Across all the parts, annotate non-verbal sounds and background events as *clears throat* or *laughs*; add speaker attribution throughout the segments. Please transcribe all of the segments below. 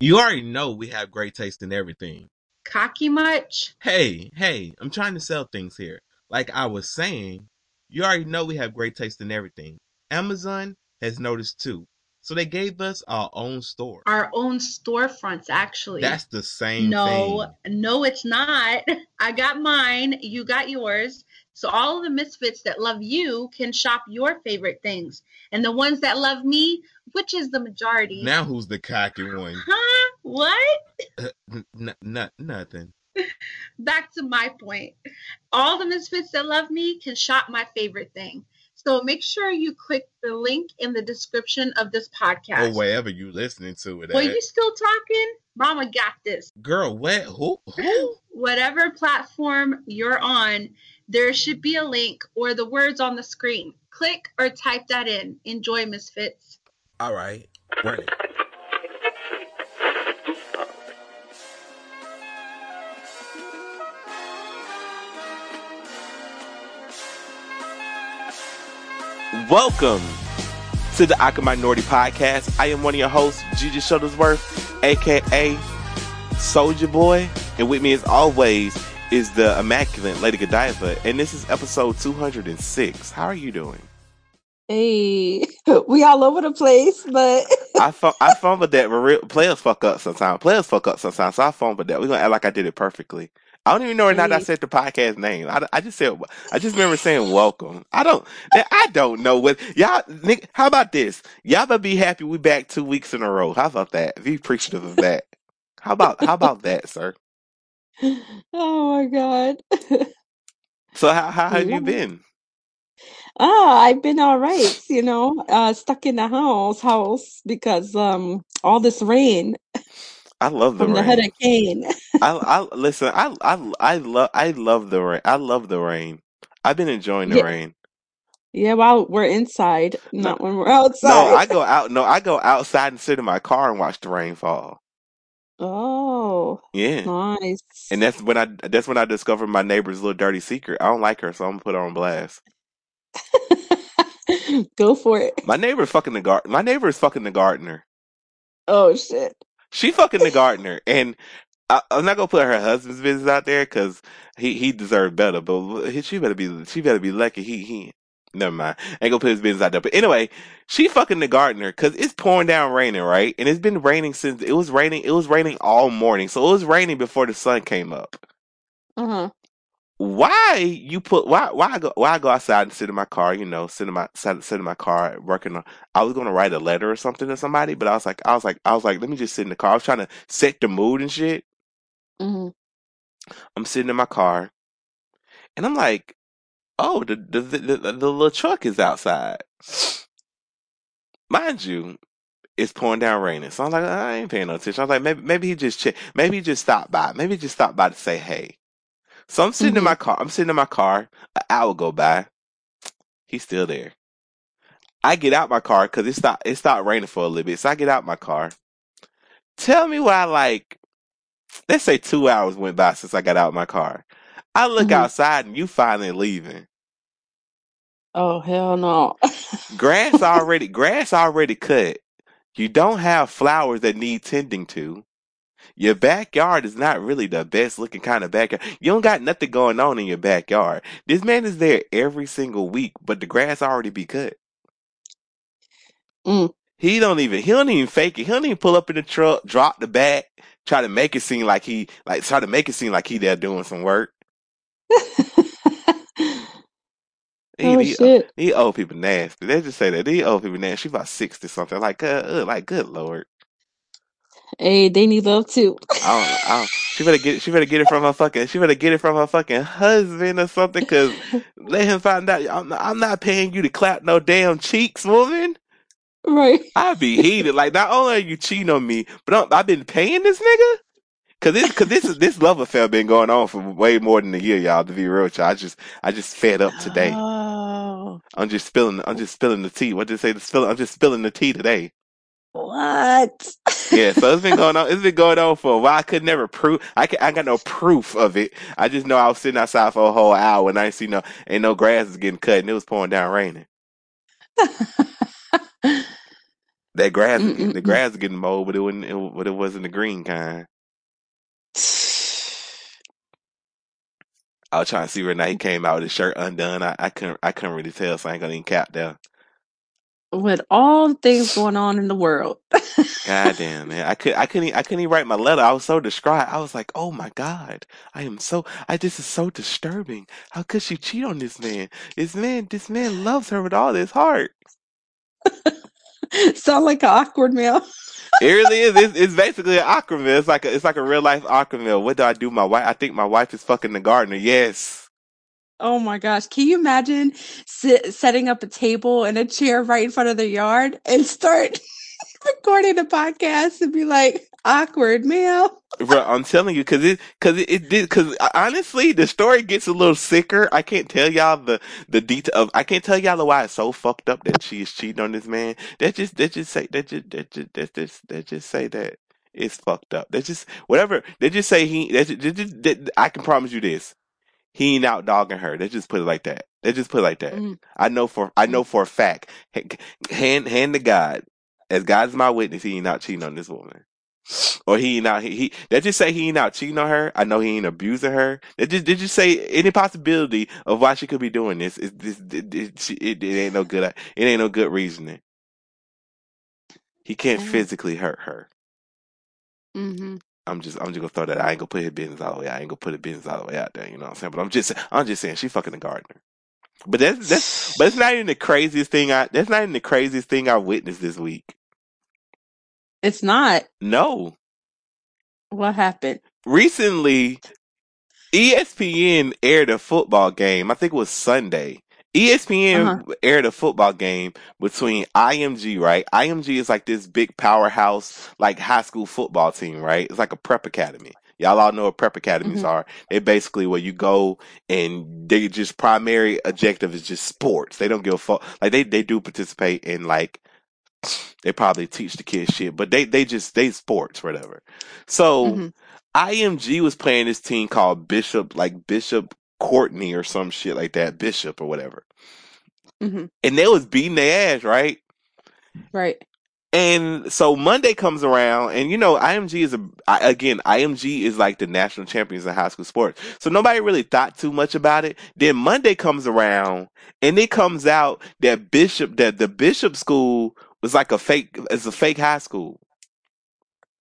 Speaker 1: You already know we have great taste in everything.
Speaker 2: Cocky much?
Speaker 1: Hey, hey, I'm trying to sell things here. Like I was saying, you already know we have great taste in everything. Amazon has noticed too. So they gave us our own store.
Speaker 2: Our own storefronts, actually.
Speaker 1: That's the same
Speaker 2: no,
Speaker 1: thing.
Speaker 2: no, it's not. *laughs* I got mine. You got yours. So all of the misfits that love you can shop your favorite things. And the ones that love me, which is the majority.
Speaker 1: Now who's the cocky one?
Speaker 2: Huh? What?
Speaker 1: Uh, n- n- n- nothing. *laughs*
Speaker 2: Back to my point. All the misfits that love me can shop my favorite thing. So make sure you click the link in the description of this podcast.
Speaker 1: Or wherever you listening to it at.
Speaker 2: you still talking? Mama got this.
Speaker 1: Girl, what? Who? Who? *laughs*
Speaker 2: Whatever platform you're on, there should be a link or the words on the screen. Click or type that in. Enjoy, Misfits.
Speaker 1: All right. Run it. Welcome to the Aka Minority Podcast. I am one of your hosts, Gigi Shuttlesworth, aka Soldier Boy, and with me as always is the immaculate Lady Godiva, and this is episode 206. How are you doing?
Speaker 3: Hey, *laughs* we all over the place, but *laughs*
Speaker 1: I fu- I fumbled that, real, players fuck up sometimes. Players fuck up sometimes, so I fumbled that. We're gonna act like I did it perfectly. I don't even know or not I said the podcast name. I, I just said I just remember saying welcome. I don't I don't know what y'all. Nick, how about this? Y'all better be happy we back two weeks in a row. How about that? Be appreciative of that. How about how about that, sir? *laughs*
Speaker 3: oh my God. *laughs*
Speaker 1: So how how have
Speaker 3: Yeah.
Speaker 1: you been?
Speaker 3: Ah, I've been all right, you know, uh, stuck in the house, house because um all this rain
Speaker 1: I love the
Speaker 3: from the
Speaker 1: rain.
Speaker 3: hurricane. *laughs*
Speaker 1: I I listen. I I I love I love the rain. I love the rain. I've been enjoying the
Speaker 3: Yeah.
Speaker 1: rain.
Speaker 3: Yeah, while we're inside,
Speaker 1: No,
Speaker 3: not when we're outside. no.
Speaker 1: I go out. No, I go outside and sit in my car and watch the rain fall.
Speaker 3: Oh,
Speaker 1: Yeah,
Speaker 3: nice.
Speaker 1: and that's when I that's when I discovered my neighbor's little dirty secret. I don't like her, so I'm gonna put her on blast. *laughs*
Speaker 3: Go for it.
Speaker 1: My neighbor's fucking the gar. My neighbor is fucking the gardener.
Speaker 3: Oh shit.
Speaker 1: She fucking the gardener, and I, I'm not gonna put her husband's business out there because he he deserved better. But he- she better be she better be lucky. He he. Never mind. Ain't gonna put his business out there. But anyway, she fucking the gardener because it's pouring down raining, right? And it's been raining since it was raining. It was raining all morning, so it was raining before the sun came up.
Speaker 3: Uh-huh.
Speaker 1: Why you put why why I go why I go outside and sit in my car? You know, sit in my sit, sit in my car working on. I was gonna write a letter or something to somebody, but I was like I was like I was like let me just sit in the car. I was trying to set the mood and shit.
Speaker 3: hmm
Speaker 1: I'm sitting in my car, and I'm like, oh, the the the, the, the little truck is outside. Mind you, it's pouring down raining. So I'm like, I ain't paying no attention. I was like, maybe maybe he just check, maybe he just stopped by. Maybe he just stopped by to say hey. So I'm sitting in
Speaker 3: hmm
Speaker 1: my car. I'm sitting in my car. An hour go by. He's still there. I get out my car because it stopped. It stopped raining for a little bit. So I get out my car. Tell me why, like, let's say two hours went by since I got out my car. I look
Speaker 3: hmm
Speaker 1: outside and you finally leaving.
Speaker 3: Oh hell no.
Speaker 1: Grass *laughs* already, grass already cut. You don't have flowers that need tending to. Your backyard is not really the best looking kind of backyard. You don't got nothing going on in your backyard. This man is there every single week, but the grass already be cut.
Speaker 3: Mm.
Speaker 1: He don't even he don't even fake it. He don't even pull up in the truck, drop the bag, try to make it seem like he like try to make it seem like he there doing some work. *laughs* He,
Speaker 3: Oh
Speaker 1: he,
Speaker 3: shit.
Speaker 1: he old people nasty. They just say that these old people nasty. She about sixty something. Like uh, uh, like good lord.
Speaker 3: Hey, they need love too.
Speaker 1: I don't, I don't. She better get. She better get it from her fucking. She better get it from her fucking husband or something. Cause *laughs* let him find out. I'm not, I'm not paying you to clap no damn cheeks, woman.
Speaker 3: Right.
Speaker 1: I'd be heated. Like not only are you cheating on me, but I'm, I've been paying this nigga. Cause this, cause this, this love affair been going on for way more than a year, y'all. To be real, with y'all. I just, I just fed up today.
Speaker 3: Oh,
Speaker 1: I'm just spilling. I'm just spilling the tea. What did they say? The spill. I'm just spilling the tea today.
Speaker 3: what?
Speaker 1: Yeah, so it's been going *laughs* on. It's been going on for a while. I could never prove. I can, I got no proof of it. I just know I was sitting outside for a whole hour and I ain't see no, ain't no grass is getting cut and it was pouring down raining. *laughs* That grass, was mm, getting, mm, the
Speaker 3: Mm-mm-mm.
Speaker 1: grass was getting mowed, but it wasn't. It, but it wasn't the green kind. I was trying to see he came out with his shirt undone. I, I couldn't. I couldn't really tell, so I ain't gonna even cap there.
Speaker 3: With all the things going on in the world.
Speaker 1: God *laughs* damn, man. I could I couldn't I couldn't even write my letter. I was so distraught. I was like, oh my God. I am so I this is so disturbing. How could she cheat on this man? This man this man loves her with all his heart. *laughs* *laughs*
Speaker 3: Sound like an awkward meal. *laughs*
Speaker 1: It really is. It's, it's basically an awkward meal. It's like a, it's like a real life awkward meal. What do I do? My wife I think my wife is fucking the gardener. Yes.
Speaker 3: Oh my gosh. Can you imagine sit, setting up a table and a chair right in front of the yard and start *laughs* recording a podcast and be like, awkward meal?
Speaker 1: Bro, I'm telling you, cause it, cause it, it did, cause honestly, the story gets a little sicker. I can't tell y'all the, the detail of, I can't tell y'all why it's so fucked up that she is cheating on this man. That just, that just say, that just, that just, that just, that just say that it's fucked up. That just, whatever, they just say he, that just, just, I can promise you this. He ain't out dogging her. They just put it like that. They just put it like that.
Speaker 3: Mm,
Speaker 1: I know for, I know for a fact, hand, hand to God, as God's my witness, he ain't out cheating on this woman or he ain't out he, he that just say he ain't out cheating on her. I know he ain't abusing her. That just did you say any possibility of why she could be doing this? Is this it, it, it, it ain't no good it ain't no good reasoning. He can't
Speaker 3: Mhm.
Speaker 1: physically hurt her.
Speaker 3: mhm.
Speaker 1: I'm just I'm just gonna throw that. I ain't gonna put his business all the way. out. I ain't gonna put his business all the way out there. You know what I'm saying? But I'm just I'm just saying she fucking the gardener. But that's that's but it's not even the craziest thing I that's not even the craziest thing I witnessed this week.
Speaker 3: It's not.
Speaker 1: No.
Speaker 3: What happened?
Speaker 1: recently ESPN aired a football game. I think it was Sunday. ESPN
Speaker 3: Uh-huh.
Speaker 1: aired a football game between IMG, right? IMG is like this big powerhouse, like high school football team, right? It's like a prep academy. Y'all all know what prep academies
Speaker 3: Mhm.
Speaker 1: are. They basically where you go and they just primary objective is just sports. They don't give a fuck. Like they, they do participate in like *sniffs* they probably teach the kids shit, but they they just they sports whatever. So
Speaker 3: Mhm.
Speaker 1: IMG was playing this team called Bishop, like Bishop Courtney or some shit like that, Bishop or whatever,
Speaker 3: Mhm.
Speaker 1: and they was beating their ass, right?
Speaker 3: Right.
Speaker 1: And so Monday comes around, and you know IMG is a I- again IMG is like the national champions in high school sports, so nobody really thought too much about it. Then Monday comes around, and it comes out that Bishop that the Bishop school was like a fake, it's a fake high school.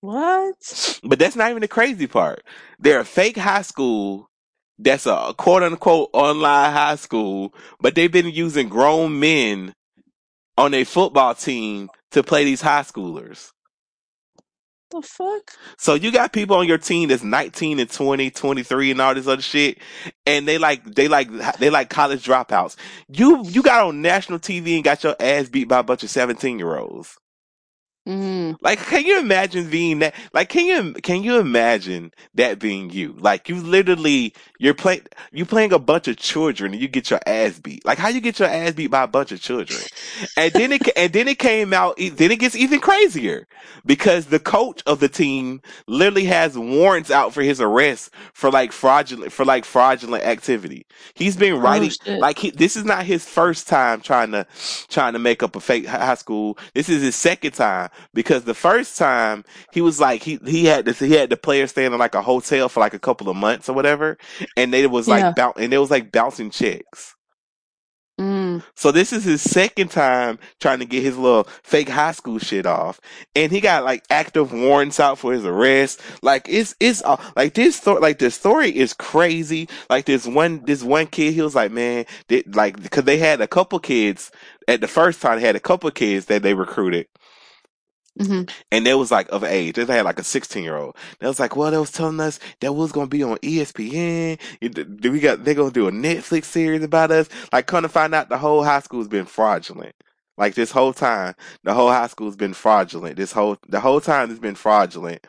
Speaker 3: What?
Speaker 1: But that's not even the crazy part. They're a fake high school that's a quote unquote online high school, but they've been using grown men on a football team to play these high schoolers.
Speaker 3: The fuck?
Speaker 1: So you got people on your team that's 19 and 20, 23 and all this other shit. And they like, they like, they like college dropouts. You, you got on national TV and got your ass beat by a bunch of 17 year olds.
Speaker 3: Mm.
Speaker 1: Like, can you imagine being that? Like, can you can you imagine that being you? Like, you literally you're playing you playing a bunch of children and you get your ass beat. Like, how you get your ass beat by a bunch of children? And then it and then it came out. Then it gets even crazier because the coach of the team literally has warrants out for his arrest for like fraudulent for like fraudulent activity. He's been writing
Speaker 3: Oh
Speaker 1: like he, this is not his first time trying to trying to make up a fake high school. This is his second time because the first time he was like he he had this he had the players staying in like a hotel for like a couple of months or whatever, and they was like
Speaker 3: Yeah.
Speaker 1: boun- and it was like bouncing checks.
Speaker 3: Mm.
Speaker 1: So this is his second time trying to get his little fake high school shit off, and he got like active warrants out for his arrest. Like it's it's uh, like this story like the story is crazy. Like this one this one kid he was like man they, like because they had a couple kids at the first time they had a couple kids that they recruited
Speaker 3: Mhm.
Speaker 1: and they was like of age. They had like a 16 year old. They was like, well, they was telling us that was gonna be on ESPN. We got they gonna do a Netflix series about us. Like, come to find out, the whole high school's been fraudulent. Like this whole time, the whole high school's been fraudulent. This whole the whole time it's been fraudulent.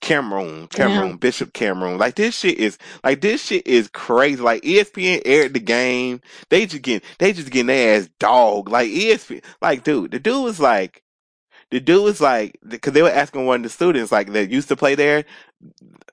Speaker 1: Cameron, Cameron,
Speaker 3: Damn.
Speaker 1: Bishop Cameron. Like this shit is like this shit is crazy. Like ESPN aired the game. They just get they just getting their ass dog. Like ESPN, like dude, the dude was like the dude was like, because they were asking one of the students like that used to play there.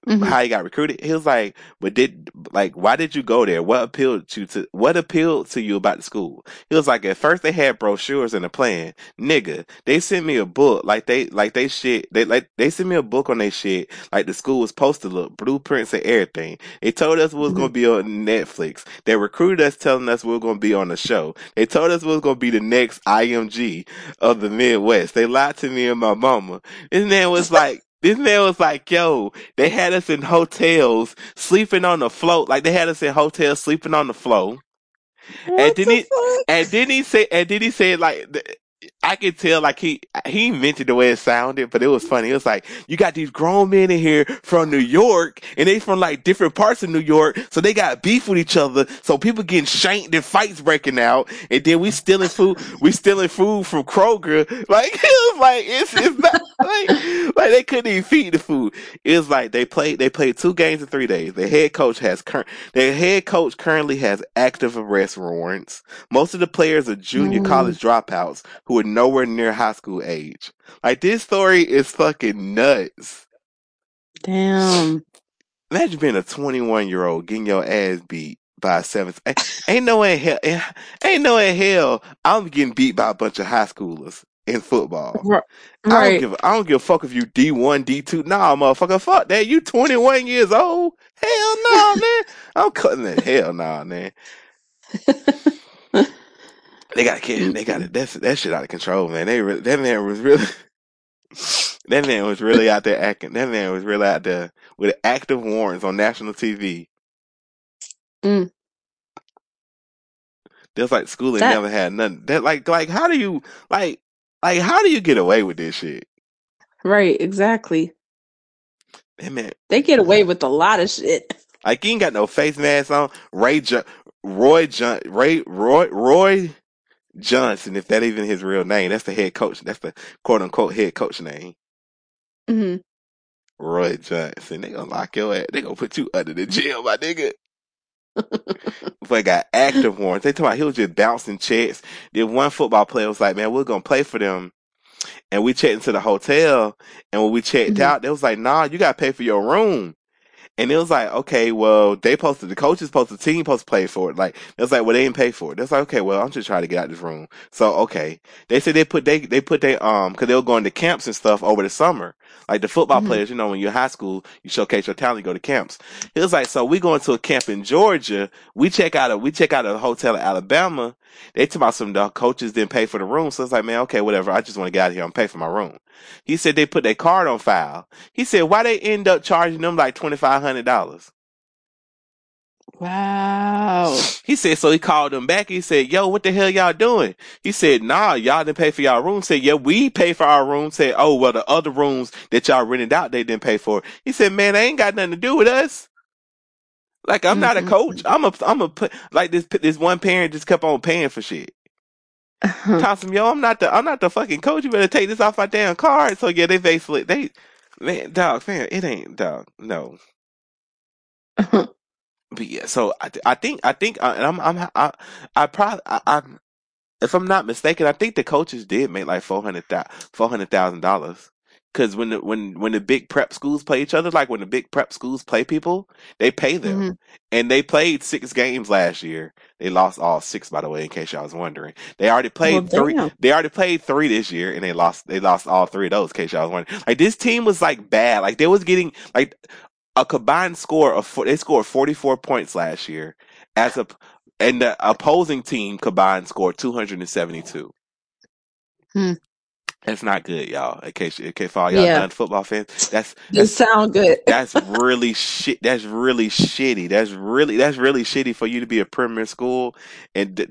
Speaker 3: Mhm.
Speaker 1: how he got recruited. He was like, but did like why did you go there? What appealed to to what appealed to you about the school? He was like, at first they had brochures and a plan, nigga. They sent me a book like they like they shit. They like they sent me a book on their shit. Like the school was supposed to look blueprints and everything. They told us we was gonna be on Netflix. They recruited us, telling us we were gonna be on the show. They told us we was gonna be the next IMG of the Midwest. They lied to me and my mama. This man was like. This man was like, yo, they had us in hotels sleeping on the float. Like they had us in hotels sleeping on the floor.
Speaker 3: What
Speaker 1: didn't
Speaker 3: the
Speaker 1: he-
Speaker 3: fuck?
Speaker 1: And then he say, and then he said like, I could tell like he he invented the way it sounded, but it was funny. It was like you got these grown men in here from New York, and they from like different parts of New York, so they got beef with each other. So people getting shanked and fights breaking out, and then we stealing food. We stealing food from Kroger. Like *laughs* it was like it's it's not like like they couldn't even feed the food. It was like they played they played two games in three days. The head coach has current their head coach currently has active arrest warrants. Most of the players are junior
Speaker 3: Mm.
Speaker 1: college dropouts who are nowhere near high school age. Like this story is fucking nuts.
Speaker 3: Damn.
Speaker 1: Imagine being a 21 year old getting your ass beat by a seventh. Ain't, ain't no way in hell. Eh, ain't no way in hell. I'm getting beat by a bunch of high schoolers in football.
Speaker 3: Right.
Speaker 1: I don't give. I don't give a fuck if you D one, D two. Nah, motherfucker. Fuck that. You 21 years old. Hell no, man. I'm cutting it. Hell no, man. *laughs* They got kid. They got it. That's that shit out of control, man. They re- that man was really. *laughs* That man was really out there acting. That man was really out there with active warrants on national TV.
Speaker 3: Mm.
Speaker 1: That's like school ain't
Speaker 3: That-
Speaker 1: never had nothing. That like like how do you like like how do you get away with this shit?
Speaker 3: Right. Exactly.
Speaker 1: That man
Speaker 3: They get away with a lot of shit.
Speaker 1: like he ain't got no face mask on. Ray jo- Roy John Ray Roy Roy Johnson, if that even his real name, that's the head coach. That's the quote unquote head coach name.
Speaker 3: hmm
Speaker 1: Roy Johnson. They gonna lock your ass. They gonna put you under the jail, my nigga. *laughs* Boy got active warrants. They talking about he was just bouncing checks. Then one football player was like, "Man, we're gonna play for them." And we checked into the hotel, and when we checked
Speaker 3: Mhm.
Speaker 1: out, they was like, "Nah, you gotta pay for your room." And it was like, okay, well, they posted the coaches posted the team posted to play for it. Like it was like, well, they didn't pay for it. That's like, okay, well, I'm just trying to get out this room. So okay, they said they put they they put they um because they were going to camps and stuff over the summer. Like the football
Speaker 3: Mhm.
Speaker 1: players, you know, when you're high school, you showcase your talent, you go to camps. It was like, so we going to a camp in Georgia. We check out a we check out a hotel in Alabama. They talk about some the coaches didn't pay for the room, so it's like, man, okay, whatever. I just want to get out of here and pay for my room. He said they put their card on file. He said why they end up charging them like twenty five hundred dollars.
Speaker 3: Wow.
Speaker 1: He said, so he called them back. He said, yo, what the hell y'all doing? He said, nah, y'all didn't pay for y'all room. Said, yeah, we pay for our room. Said, oh, well, the other rooms that y'all rented out, they didn't pay for. He said, man, they ain't got nothing to do with us. Like, I'm not a
Speaker 3: Mhm.
Speaker 1: coach. I'm a, I'm a, put like this, this one parent just kept on paying for shit. Toss him, yo, I'm not the, I'm not the fucking coach. You better take this off my damn card. So yeah, they basically, they, man, dog, man, it ain't, dog, no. But yeah, so I, I think I think uh, and I'm I'm I I probably I, I'm if I'm not mistaken, I think the coaches did make like four hundred four hundred thousand dollars. Because when the when when the big prep schools play each other, like when the big prep schools play people, they pay them,
Speaker 3: Mhm.
Speaker 1: and they played six games last year. They lost all six, by the way, in case y'all was wondering. They already played
Speaker 3: Well,
Speaker 1: three.
Speaker 3: damn.
Speaker 1: They already played three this year, and they lost. They lost all three of those. In case y'all was wondering, like this team was like bad. Like they was getting like a combined score of four, they scored 44 points last year as a and the opposing team combined scored 272
Speaker 3: Hmm.
Speaker 1: That's not good y'all in case in case for all y'all
Speaker 3: Yeah.
Speaker 1: non-football fans that's that's
Speaker 3: sound good. *laughs*
Speaker 1: that's really shit that's really shitty that's really that's really shitty for you to be a premier school and th-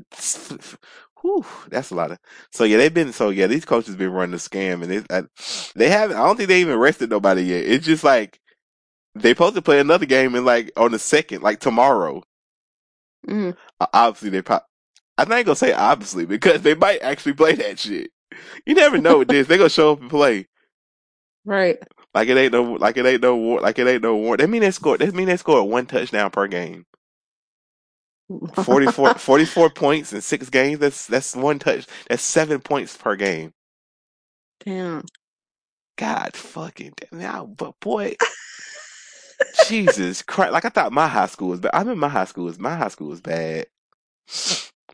Speaker 1: whew, that's a lot of so yeah they've been so yeah these coaches been running a scam and they, I, they haven't i don't think they even arrested nobody yet it's just like they supposed to play another game in like on the second, like tomorrow.
Speaker 3: Mm.
Speaker 1: Uh, Obviously, they probably. I'm not gonna say obviously because they might actually play that shit. You never know with this. They gonna show up and play
Speaker 3: Right.
Speaker 1: like it ain't no like it ain't no war like it ain't no war. That mean they scored. That mean they scored one touchdown per game. 44, *laughs* 44 points in six games. That's that's one touch. That's seven points per game.
Speaker 3: Damn.
Speaker 1: God fucking damn. Now, but boy, Jesus Christ! Like I thought my high school was bad. I remember my high school was my high school was bad.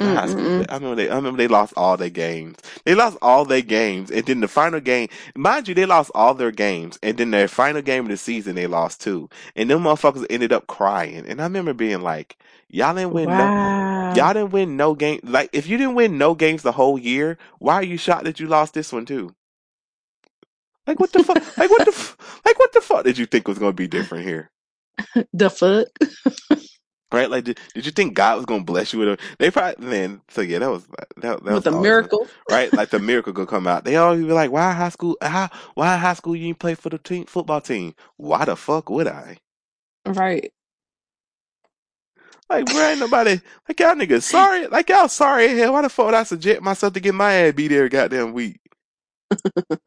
Speaker 1: Mm, School was
Speaker 3: Mm-mm-mm.
Speaker 1: I remember they. I remember they lost all their games. They lost all their games, and then the final game. Mind you, they lost all their games, and then their final game of the season they lost too. And them motherfuckers ended up crying. And I remember being like, "Y'all didn't win no." Y'all didn't win no game. Like, if you didn't win no games the whole year, why are you shocked that you lost this one too? Like, what the fuck? like, what the? *laughs* F- like, what the fuck did you think was gonna be different here?
Speaker 3: The fuck? *laughs*
Speaker 1: Right? Like, did, did you think God was gonna bless you with a? They probably man. So yeah, that was that. that was
Speaker 3: With a
Speaker 1: always-
Speaker 3: miracle.
Speaker 1: right? Like the miracle could come out. They always be like, "Why high school? How? Why high school you didn't play for the team football team? Why the fuck would I?
Speaker 3: Right.
Speaker 1: Like, bro, ain't nobody like y'all niggas sorry. Like y'all sorry hell. Why the fuck would I subject myself to get my ass beat every goddamn week?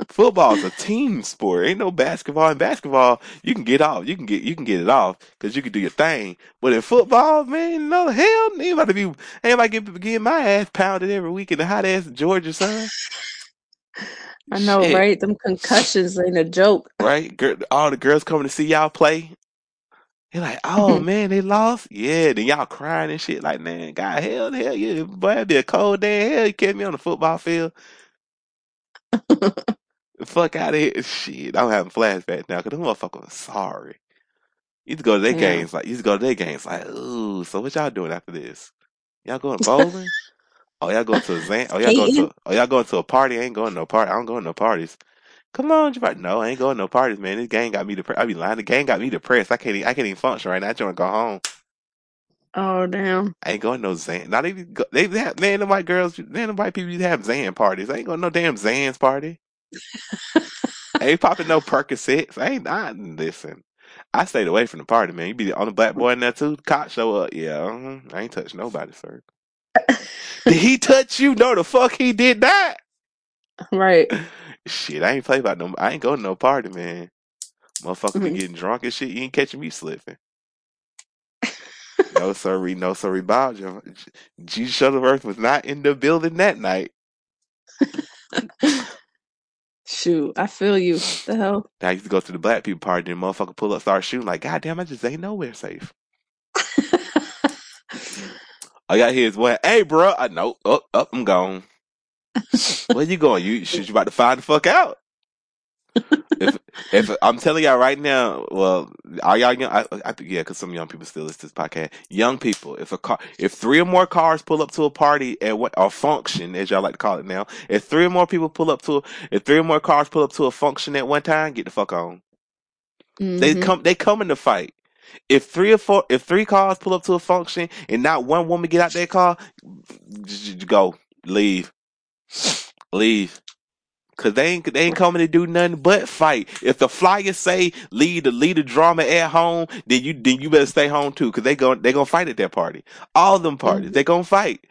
Speaker 1: Football is a team sport. Ain't no basketball. In basketball, you can get off. You can get you can get it off because you can do your thing. But in football, man, no hell, ain't about to be ain't about to get getting my ass pounded every week in the hot ass Georgia sun.
Speaker 3: I know,
Speaker 1: Shit.
Speaker 3: right? Them concussions ain't a joke.
Speaker 1: right? All the girls coming to see y'all play. They're like, oh *laughs* man, they lost. Yeah, then y'all crying and shit. Like, man, God, hell, hell, yeah, boy, it'd be a cold day. Hell, you kept me on the football field. *laughs* Fuck out of here. Shit, I'm having flashbacks now because them motherfuckers are sorry. You used to go to their
Speaker 3: Yeah.
Speaker 1: games like you used to go to their games like, ooh, so what y'all doing after this? Y'all going *laughs* bowling? oh, y'all going to a Zan? Oh, y'all going to? Oh, y'all going to a party? I ain't going to no party. I don't go to no parties. Come on, right? No, I ain't going to no parties, man. This game got me depressed. I be lying. The game got me depressed. I can't. Even, I can't even function right now. I just want to go home.
Speaker 3: Oh damn.
Speaker 1: I ain't going no Zan. Not even. Go, they, they have, man, the white girls, man, the white people You have Zan parties. I ain't going no damn Zan's party. *laughs* I ain't popping no Percocets. I ain't. I listen. I stayed away from the party, man. You be the only black boy in there too. Cop show up. Yeah, uh I ain't touch nobody, sir. Did he touch you? No, the fuck he did not. *laughs*
Speaker 3: Right. *laughs*
Speaker 1: Shit, I ain't play about no. I ain't going to no party, man. Motherfucker be
Speaker 3: Mhm.
Speaker 1: getting drunk and shit. You ain't catching me slipping. No, sorry, no, sorry, Bob. Jesus Shuttlesworth was not in the building that night. *laughs*
Speaker 3: Shoot, I feel you. The hell?
Speaker 1: I used to go to the black people party and motherfucker pull up, start shooting. Like, goddamn, I just ain't nowhere safe. *laughs* All I got here is what? Hey, bro. I know. Up, up, I'm gone. *laughs* Where you going? You shit, you about to find the fuck out. If if I'm telling y'all right now, well, are y'all young? I, I yeah, because some young people still listen to this podcast. Young people, if a car, if three or more cars pull up to a party at what or function, as y'all like to call it now, if three or more people pull up to, a, if three or more cars pull up to a function at one time, get the fuck on. They
Speaker 3: Mhm.
Speaker 1: come, they come in to fight. If three or four, if three cars pull up to a function and not one woman get out their car, go leave, leave. Cause they ain't they ain't coming to do nothing but fight. If the flyers say lead the lead the drama at home, then you then you better stay home too. Cause they going they gonna fight at that party. All them parties they gonna fight.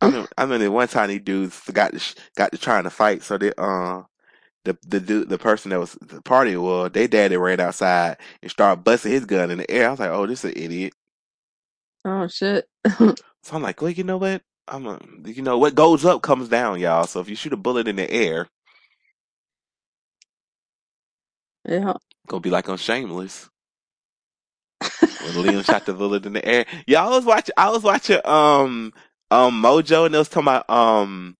Speaker 1: I mean I one time these dudes got to got to trying to fight. So they uh the the dude the person that was the party was they daddy ran outside and started busting his gun in the air. I was like, oh this is an idiot.
Speaker 3: Oh shit.
Speaker 1: So I'm like, well you know what? I'm a, you know what goes up comes down, y'all. So if you shoot a bullet in the air,
Speaker 3: yeah.
Speaker 1: gonna be like on Shameless. when Liam shot the bullet in the air. Yeah, I was watching. I was watching um um Mojo, and they was talking about um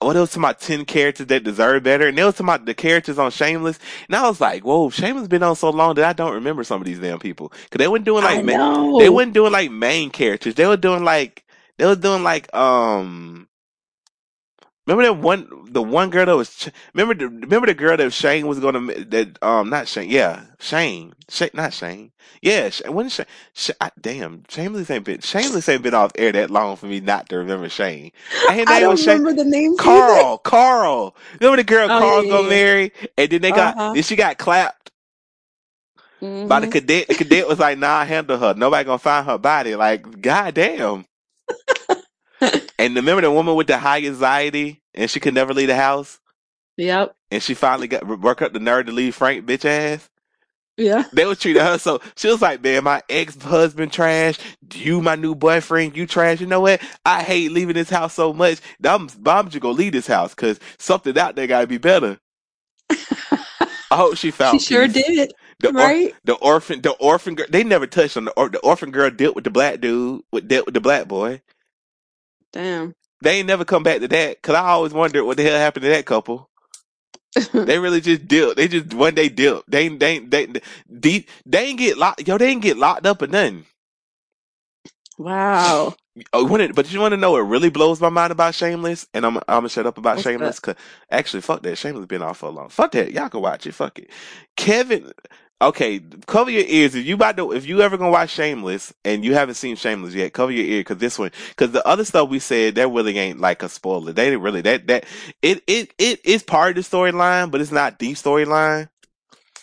Speaker 1: what it was talking about ten characters that deserve better, and they was talking about the characters on Shameless, and I was like, whoa, Shameless been on so long that I don't remember some of these damn people because they weren't doing
Speaker 3: I
Speaker 1: like ma-
Speaker 3: know.
Speaker 1: they weren't doing like main characters. They were doing like they were doing like um. Remember that one, the one girl that was. Remember the remember the girl that Shane was gonna that um not Shane yeah Shane Shane not Shane yeah when Shane, Sh- I, damn Shameless ain't been Shameless ain't been off air that long for me not to remember Shane. Ain't
Speaker 3: I don't
Speaker 1: Shane.
Speaker 3: remember the either.
Speaker 1: Carl, Carl. Remember the girl
Speaker 3: Oh,
Speaker 1: Carl's
Speaker 3: yeah,
Speaker 1: gonna
Speaker 3: yeah,
Speaker 1: marry, and then they got
Speaker 3: Uh-huh.
Speaker 1: then she got clapped by the
Speaker 3: Mhm.
Speaker 1: cadet. The cadet was like, "Nah, handle her. Nobody gonna find her body." Like, goddamn. And remember the woman with the high anxiety, and she could never leave the house,
Speaker 3: Yep.
Speaker 1: and she finally got work up the nerve to leave Frank bitch ass.
Speaker 3: Yeah.
Speaker 1: They was treating her so she was like, "Man, my ex husband trash. You, my new boyfriend, you trash. You know what? I hate leaving this house so much. I'm, I'm just gonna leave this house because something out there gotta be better." I hope she *laughs* found
Speaker 3: she sure
Speaker 1: peace.
Speaker 3: did.
Speaker 1: The or,
Speaker 3: right?
Speaker 1: the orphan the orphan girl they never touched on the or, the orphan girl dealt with the black dude with dealt with the black boy.
Speaker 3: Damn.
Speaker 1: They ain't never come back to that because I always wondered what the hell happened to that couple. *laughs* they really just dipped. They just one day dipped. They ain't- they ain't- they they, they ain't get locked. Yo, they ain't get locked up or nothing.
Speaker 3: wow.
Speaker 1: Oh, when it, but you want to know what really blows my mind about Shameless? And I'm I'm gonna shut up about
Speaker 3: What's
Speaker 1: Shameless because actually, fuck that. Shameless been off for a long. Fuck that. Y'all can watch it. Fuck it. Kevin. Okay, cover your ears if you about to if you ever gonna watch Shameless and you haven't seen Shameless yet. Cover your ear because this one because the other stuff we said that really ain't like a spoiler. They didn't really that that it it it is part of the storyline, but it's not the storyline.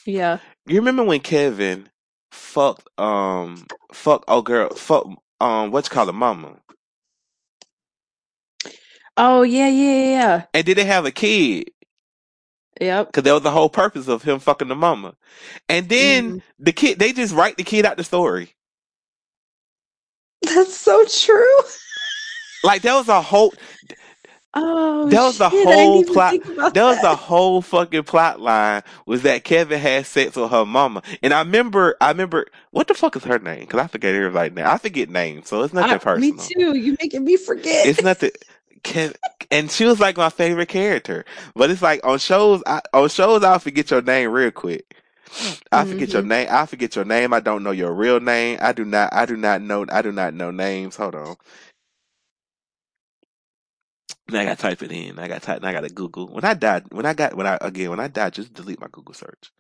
Speaker 3: Yeah.
Speaker 1: You remember when Kevin fucked um fuck oh girl fuck um what's called a mama
Speaker 3: Oh yeah, yeah, yeah.
Speaker 1: and did they have a kid?
Speaker 3: Yep.
Speaker 1: Because that was the whole purpose of him fucking the mama. And then
Speaker 3: Mhm.
Speaker 1: the kid, they just write the kid out the story.
Speaker 3: That's so true. *laughs*
Speaker 1: Like that was a whole,
Speaker 3: Oh,
Speaker 1: that was the
Speaker 3: shit, didn't
Speaker 1: whole plot. That was the whole fucking plot line was that Kevin had sex with her mama. And I remember, I remember, what the fuck is her name? Because I forget everybody's name. I forget names, so it's nothing
Speaker 3: I- me too. You making me forget.
Speaker 1: It's nothing. *laughs* Kev, and she was like my favorite character. But it's like on shows, I, on shows, I'll forget your name real quick. I forget your
Speaker 3: Mhm.
Speaker 1: name. I forget your name. I don't know your real name. I do not. I do not know. I do not know names. Hold on. Now I gotta type it in. I gotta type. I gotta Google. When I died, when I got, when I again, when I died, just delete my Google search.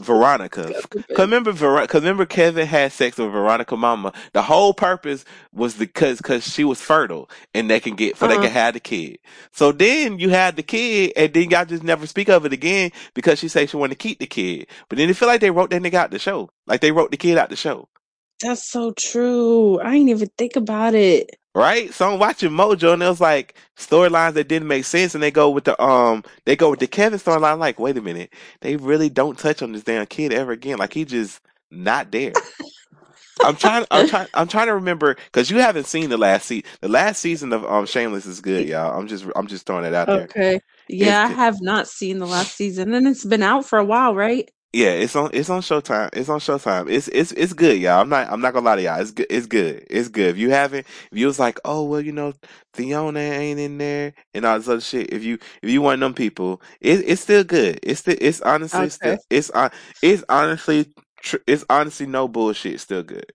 Speaker 1: Veronica. Cause remember, Ver- cause remember, Kevin had sex with Veronica Mama. The whole purpose was because cause she was fertile and they can get for they
Speaker 3: Uh-huh.
Speaker 1: can have the kid. So then you had the kid, and then y'all just never speak of it again because she said she wanted to keep the kid. But then it feel like they wrote that nigga out the show, like they wrote the kid out the show.
Speaker 3: That's so true. I didn't even think about it.
Speaker 1: Right? So I'm watching Mojo and it was like storylines that didn't make sense and they go with the um they go with the Kevin storyline like, wait a minute, they really don't touch on this damn kid ever again. Like he just not there. I'm trying I'm trying I'm trying to remember because you haven't seen the last season. The last season of um Shameless is good, y'all. I'm just I'm just throwing it out there.
Speaker 3: Okay. Yeah, I have not seen the last season, and it's been out for a while, right?
Speaker 1: Yeah, it's on it's on Showtime. It's on Showtime. It's it's it's good, y'all. I'm not I'm not gonna lie to y'all. It's good. It's good. It's good. If you haven't, if you was like, oh well, you know, Fiona ain't in there and all this other shit. If you if you want them people, it, it's still good. It's still it's honestly still it's on it's honestly tr- it's honestly no bullshit. Still good.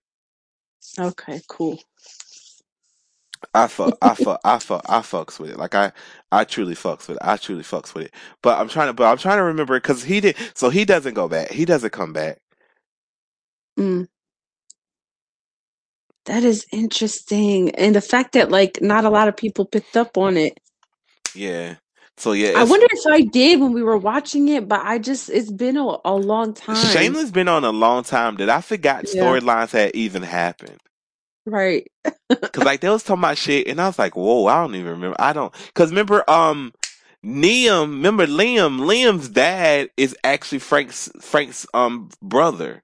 Speaker 3: Okay, cool.
Speaker 1: I fuck I fuck I fuck I fucks with it. Like I I truly fucks with it. I truly fucks with it. But I'm trying to but I'm trying to remember because he did. So he doesn't go back. He doesn't come back.
Speaker 3: Mm. That is interesting, and the fact that like not a lot of people picked up on it.
Speaker 1: Yeah. So yeah,
Speaker 3: I
Speaker 1: it's-
Speaker 3: wonder if I did when we were watching it, but I just it's been a, a long time.
Speaker 1: Shameless been on a long time that I forgot
Speaker 3: Yeah.
Speaker 1: storylines had even happened.
Speaker 3: Right.
Speaker 1: Cause like they was talking about shit, and I was like, "Whoa, I don't even remember." I don't, cause remember, um, Liam, remember Liam? Liam's dad is actually Frank's Frank's um brother,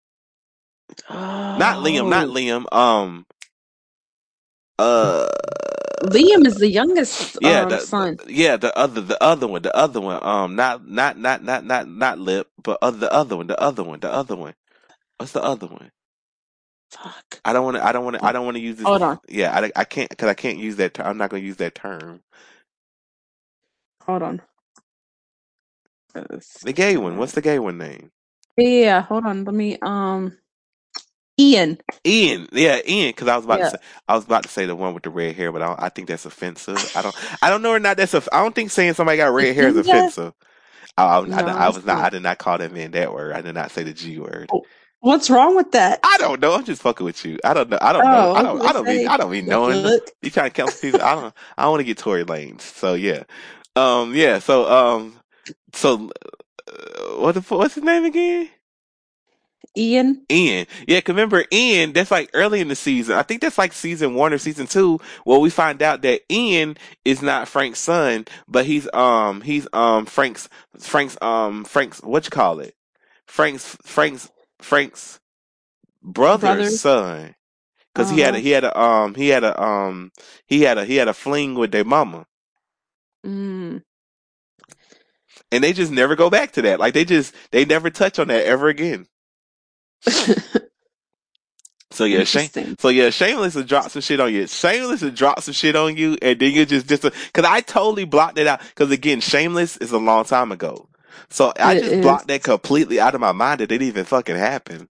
Speaker 1: not Liam, not
Speaker 3: Oh.
Speaker 1: Liam. Um, uh,
Speaker 3: Liam is the youngest
Speaker 1: yeah,
Speaker 3: um,
Speaker 1: the,
Speaker 3: son.
Speaker 1: yeah, the other, the other one, the other one. Um, not not not not not not Lip, but other, the other one, the other one, the other one. What's the other one?
Speaker 3: Fuck.
Speaker 1: I don't want to. I don't want to. I don't want to use this.
Speaker 3: Hold on.
Speaker 1: Yeah, I, I can't because I can't use that. Ter- I'm not going to use that term.
Speaker 3: Hold on.
Speaker 1: The gay one. What's the gay one name?
Speaker 3: Yeah, hold on. Let me um Ian.
Speaker 1: Ian. Yeah, Ian. Because I was about
Speaker 3: Yeah.
Speaker 1: to say. I was about to say the one with the red hair, but I, don't, I think that's offensive. I don't. I don't know or not. That's. A, I don't think saying somebody got red hair is *laughs* offensive. I, I,
Speaker 3: No,
Speaker 1: I was not.
Speaker 3: not.
Speaker 1: I did not call that man that word. I did not say the G word.
Speaker 3: What's wrong with that?
Speaker 1: I don't know. I'm just fucking with you. I don't know. I don't know.
Speaker 3: Oh,
Speaker 1: I
Speaker 3: I
Speaker 1: don't. I don't
Speaker 3: say,
Speaker 1: I don't
Speaker 3: the
Speaker 1: knowing.
Speaker 3: fuck?
Speaker 1: You trying to cancel people? I don't. I want to get Tory Lanez. So yeah. Um. Yeah. So um. So uh, what the what's his name again?
Speaker 3: Ian.
Speaker 1: Ian. Yeah, 'cause remember Ian, that's like early in the season. I think that's like season one or season two, where we find out that Ian is not Frank's son, but he's um he's um Frank's Frank's um Frank's what you call it? Frank's Frank's Frank's brother's
Speaker 3: Brother.
Speaker 1: son. Cause he had a,
Speaker 3: Uh-huh.
Speaker 1: he had a um he had a um he had a he had a fling with their mama.
Speaker 3: Mm.
Speaker 1: and they just never go back to that. Like they just they never touch on that ever again. *laughs* So yeah, shame. So yeah, Shameless will drop some shit on you. Shameless will drop some shit on you, and then you just just because I totally blocked it out. Because again, Shameless is a long time ago, so I
Speaker 3: It
Speaker 1: just
Speaker 3: is.
Speaker 1: blocked that completely out of my mind that it didn't even fucking happen.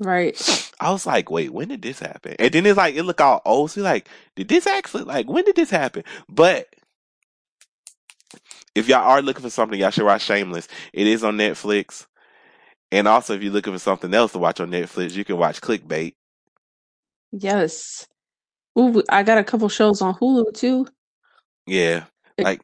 Speaker 3: Right. *sniffs*
Speaker 1: I was like, wait, when did this happen? And then it's like it look all old. So you're like, did this actually like when did this happen? But if y'all are looking for something, y'all should watch Shameless. It is on Netflix. And also, if you're looking for something else to watch on Netflix, you can watch Clickbait.
Speaker 3: Yes. Ooh, I got a couple shows on Hulu too.
Speaker 1: Yeah, like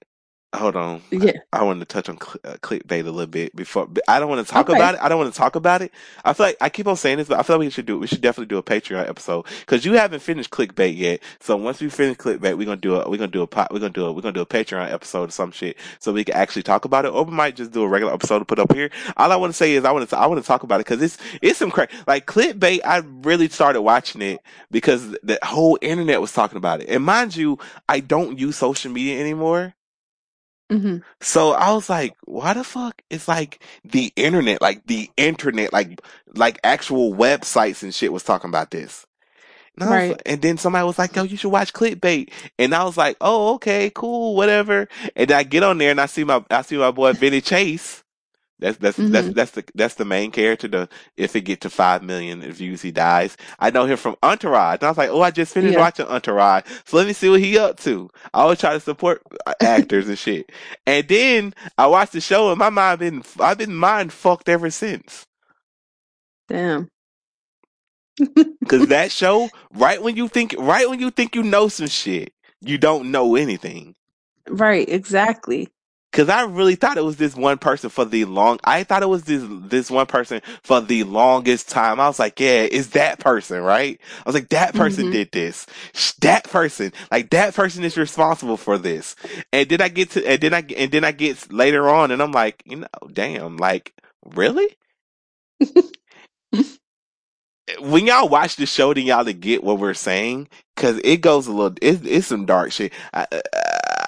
Speaker 1: hold on.
Speaker 3: Yeah.
Speaker 1: I wanted to touch on cl- uh, clickbait a little bit before. I don't want to talk
Speaker 3: Okay.
Speaker 1: about it. I don't want to talk about it. I feel like I keep on saying this, but I feel like we should do. We should definitely do a Patreon episode because you haven't finished clickbait yet. So once we finish clickbait, we're gonna do a we're gonna do a pot we're gonna do a we're gonna do a Patreon episode or some shit so we can actually talk about it, or we might just do a regular episode to put up here. All I want to say is I want to I want to talk about it because it's it's some crazy like clickbait. I really started watching it because the whole internet was talking about it, and mind you, I don't use social media anymore.
Speaker 3: Hmm
Speaker 1: So I was like, why the fuck? is like the internet, like the internet, like like actual websites and shit was talking about this. And, I was-
Speaker 3: Right.
Speaker 1: and then somebody was like, yo, you should watch clickbait. And I was like, oh, okay, cool, whatever. And I get on there and I see my I see my boy Vinnie Chase. That's that's that's
Speaker 3: Mhm.
Speaker 1: that's the that's the main character. The if it get to five million views, he dies. I know him from Entourage. And I was like, oh, I just finished
Speaker 3: Yeah.
Speaker 1: watching Entourage, so let me see what he up to. I always try to support uh, actors and shit. And then I watched the show, and my mind been I've been mind fucked ever since.
Speaker 3: Damn.
Speaker 1: Cause *laughs* that show, right when you think, right when you think you know some shit, you don't know anything.
Speaker 3: Right. Exactly.
Speaker 1: Cause I really thought it was this one person for the long. I thought it was this this one person for the longest time. I was like, yeah, it's that person, right? I was like, that person
Speaker 3: Mhm.
Speaker 1: did this. That person, like that person is responsible for this. And then I get to, and then I and then I get later on, and I'm like, you know, damn, like really? *laughs* when y'all watch the show, then y'all to get what we're saying, cause it goes a little. It's, it's some dark shit. I, I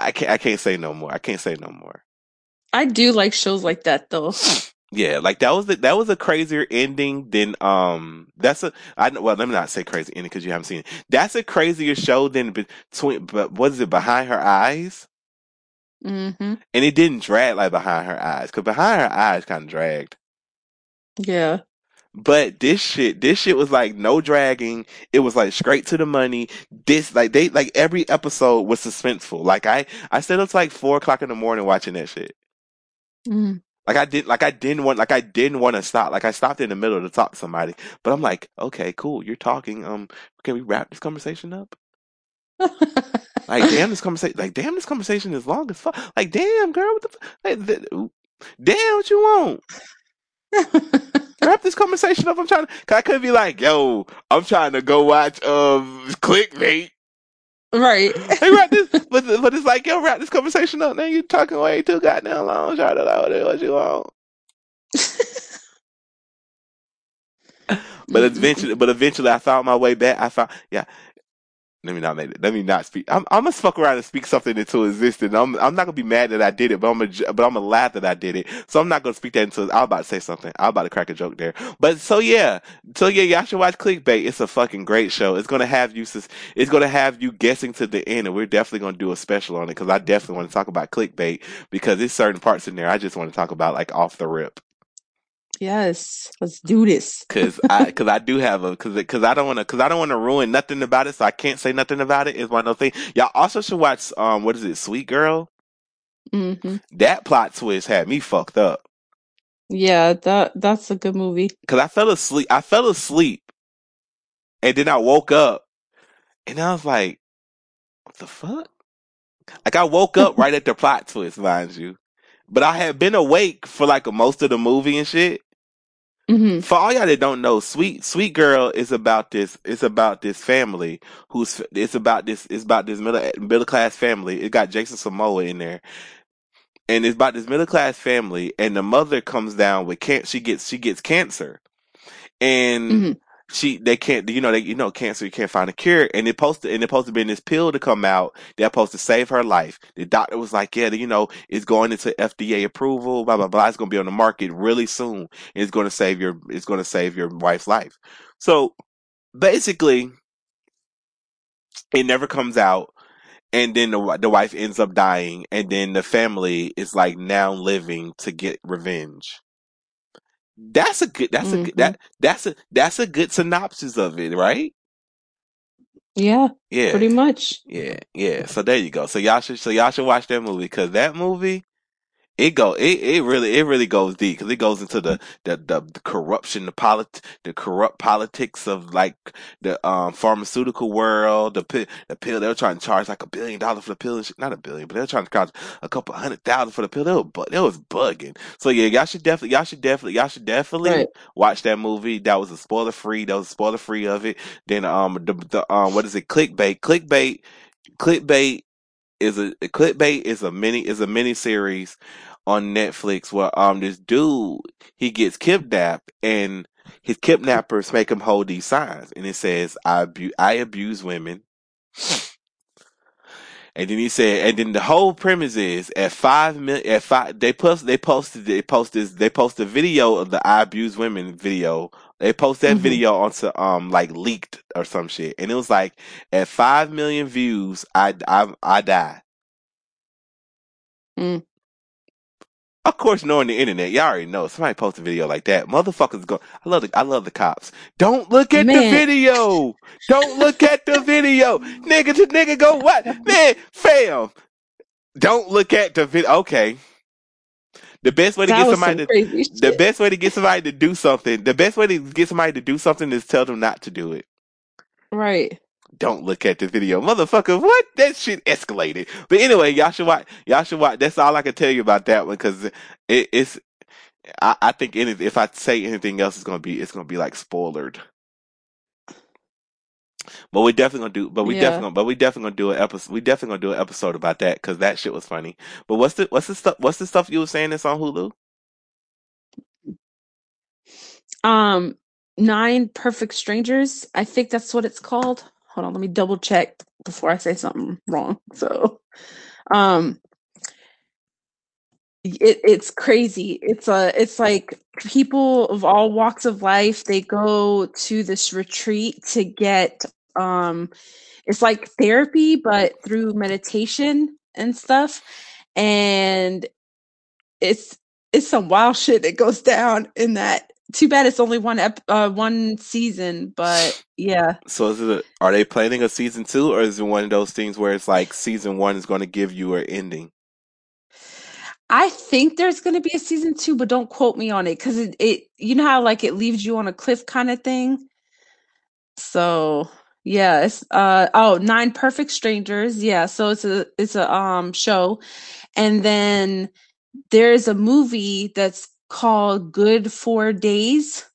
Speaker 1: I can't I can't say no more. I can't say no more.
Speaker 3: I do like shows like that though.
Speaker 1: Yeah, like that was the, that was a crazier ending than um. That's a I well let me not say crazy ending because you haven't seen it. That's a crazier show than between. But what is it behind her eyes?
Speaker 3: hmm
Speaker 1: And it didn't drag like behind her eyes because behind her eyes kind of dragged.
Speaker 3: Yeah.
Speaker 1: But this shit, this shit was like no dragging. It was like straight to the money. This like they like every episode was suspenseful. Like I I stayed up to like four o'clock in the morning watching that shit.
Speaker 3: Mm.
Speaker 1: Like I did, like I didn't want, like I didn't want to stop. Like I stopped in the middle to talk to somebody, but I'm like, okay, cool, you're talking. Um, can we wrap this conversation up? Like, *laughs* damn, this conversation, like, damn, this conversation is long as fuck. Like, damn, girl, what the, f- like, th- damn, what you want? Wrap this conversation up. I'm trying to. Cause I could be like, yo, I'm trying to go watch um clickbait.
Speaker 3: right.
Speaker 1: Hey, wrap this, but but it's like, yo, wrap this conversation up. Now you talking way too goddamn long. Try to like, what you want? *laughs* But eventually, but eventually, I found my way back. I found, yeah. Let me not make it. Let me not speak. I'm, I'm gonna fuck around and speak something into existence. I'm, I'm not gonna be mad that I did it, but I'm gonna, but I'm gonna laugh that I did it. So I'm not gonna speak that into. I'm about to say something. I'm about to crack a joke there. But so yeah, so yeah, y'all should watch Clickbait. It's a fucking great show. It's gonna have you. It's gonna have you guessing to the end, and we're definitely gonna do a special on it because I definitely want to talk about Clickbait because there's certain parts in there I just want to talk about like off the rip.
Speaker 3: Yes. Let's do this. *laughs*
Speaker 1: Cause I, cause I do have a, cause, cause I don't want to, cause I don't want to ruin nothing about it, so I can't say nothing about it. Is one of those things. Y'all also should watch, um, what is it, Sweet Girl?
Speaker 3: Mm-hmm.
Speaker 1: That plot twist had me fucked up.
Speaker 3: Yeah, that that's a good movie.
Speaker 1: Cause I fell asleep, I fell asleep, and then I woke up, and I was like, what the fuck? Like I woke up right at the *laughs* plot twist, mind you, but I had been awake for like most of the movie and shit.
Speaker 3: Hmm
Speaker 1: For all y'all that don't know, Sweet Sweet Girl is about this. It's about this family who's. It's about this. It's about this middle middle class family. It got Jason Momoa in there, and it's about this middle class family. And the mother comes down with can't. She gets she gets cancer, and
Speaker 3: Mhm.
Speaker 1: She they can't you know they you know cancer you can't find a cure and it to and it supposed to be in this pill to come out that's supposed to save her life. The doctor was like, yeah, you know, it's going into FDA approval, blah blah blah. It's gonna be on the market really soon. It's gonna save your it's gonna save your wife's life. So basically, it never comes out. And then the the wife ends up dying, and then the family is like now living to get revenge. That's a good. That's a good.
Speaker 3: Mhm.
Speaker 1: That that's a that's a good synopsis of it, right?
Speaker 3: Yeah,
Speaker 1: Yeah,
Speaker 3: pretty much.
Speaker 1: yeah, yeah. So there you go. So y'all should so y'all should watch that movie because that movie it go it, it really it really goes deep because it goes into the the, the, the corruption the polit the corrupt politics of like the um pharmaceutical world the pill the pill they were trying to charge like a billion dollars for the pill not a billion but they were trying to charge a couple hundred thousand for the pill. They were bu- they was bugging. So yeah y'all should definitely y'all should definitely y'all should definitely
Speaker 3: Right.
Speaker 1: watch that movie that was a spoiler free that was spoiler free of it. Then um the, the um what is it? Clickbait. Clickbait clickbait is a clickbait is a mini is a mini series on Netflix where um this dude he gets kidnapped and his kidnappers make him hold these signs and it says I abu- I abuse women *sniffs* and then he said and then the whole premise is at five mil at five they post they posted they posted they posted a video of the I abuse women video they post that
Speaker 3: Mhm.
Speaker 1: video onto um like leaked or some shit and it was like at five million views I I I die
Speaker 3: Mm.
Speaker 1: Of course, knowing the internet, y'all already know. Somebody post a video like that, motherfuckers go. I love the I love the cops. Don't look at the video. Don't look at the video, nigga. To nigga go what man, fam. Don't look at the video. Okay. The best way to
Speaker 3: That
Speaker 1: get somebody
Speaker 3: some
Speaker 1: to *laughs* the best way to get somebody to do something. The best way to get somebody to do something is tell them not to do it.
Speaker 3: Right.
Speaker 1: Don't look at the video, motherfucker. What that shit escalated. But anyway, y'all should watch. Y'all should watch. That's all I can tell you about that one because it, it's. I, I think any, if I say anything else, it's gonna be it's gonna be like spoiled. But we're definitely gonna do. But we
Speaker 3: Yeah.
Speaker 1: definitely. Gonna, but we definitely gonna do an episode. We definitely gonna do an episode about that because that shit was funny. But what's the what's the stuff? What's the stuff you were saying that's on Hulu?
Speaker 3: Um, Nine Perfect Strangers. I think that's what it's called. Hold on, let me double check before I say something wrong. So, um, it it's crazy. It's a it's like people of all walks of life. They go to this retreat to get um, it's like therapy, but through meditation and stuff. And it's it's some wild shit that goes down in that. Too bad it's only one ep- uh, one season, but yeah.
Speaker 1: So is it? A, are they planning a season two, or is it one of those things where it's like season one is going to give you an ending?
Speaker 3: I think there's going to be a season two, but don't quote me on it because it, it, you know how like it leaves you on a cliff kind of thing. So yeah, it's uh oh nine perfect strangers. Yeah, so it's a it's a um show, and then there's a movie that's called Good Four Days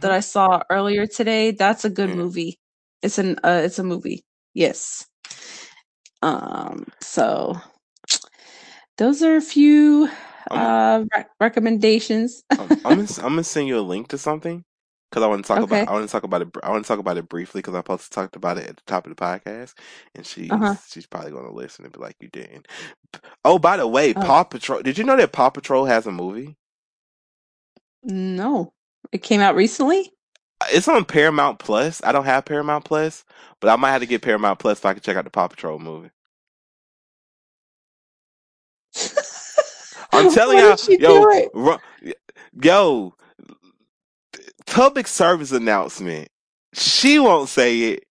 Speaker 3: that
Speaker 1: Mhm.
Speaker 3: I saw earlier today. That's a good
Speaker 1: Yeah.
Speaker 3: movie. It's an uh, it's a movie. Yes. Um. So those are a few uh re- recommendations.
Speaker 1: I'm, I'm, gonna, *laughs* I'm gonna send you a link to something because I want to talk
Speaker 3: Okay.
Speaker 1: about. I want to talk about it. I want to talk about it briefly because I supposed to talk about it at the top of the podcast, and she's
Speaker 3: Uh-huh.
Speaker 1: she's probably gonna listen and be like, "You didn't." Oh, by the way,
Speaker 3: Oh.
Speaker 1: Paw Patrol. Did you know that Paw Patrol has a movie?
Speaker 3: No, it came out recently.
Speaker 1: It's on Paramount Plus. I don't have Paramount Plus, but I might have to get Paramount Plus so I can check out the Paw Patrol movie. I'm *laughs* telling y'all, yo, ru- yo, public service announcement. She won't say it.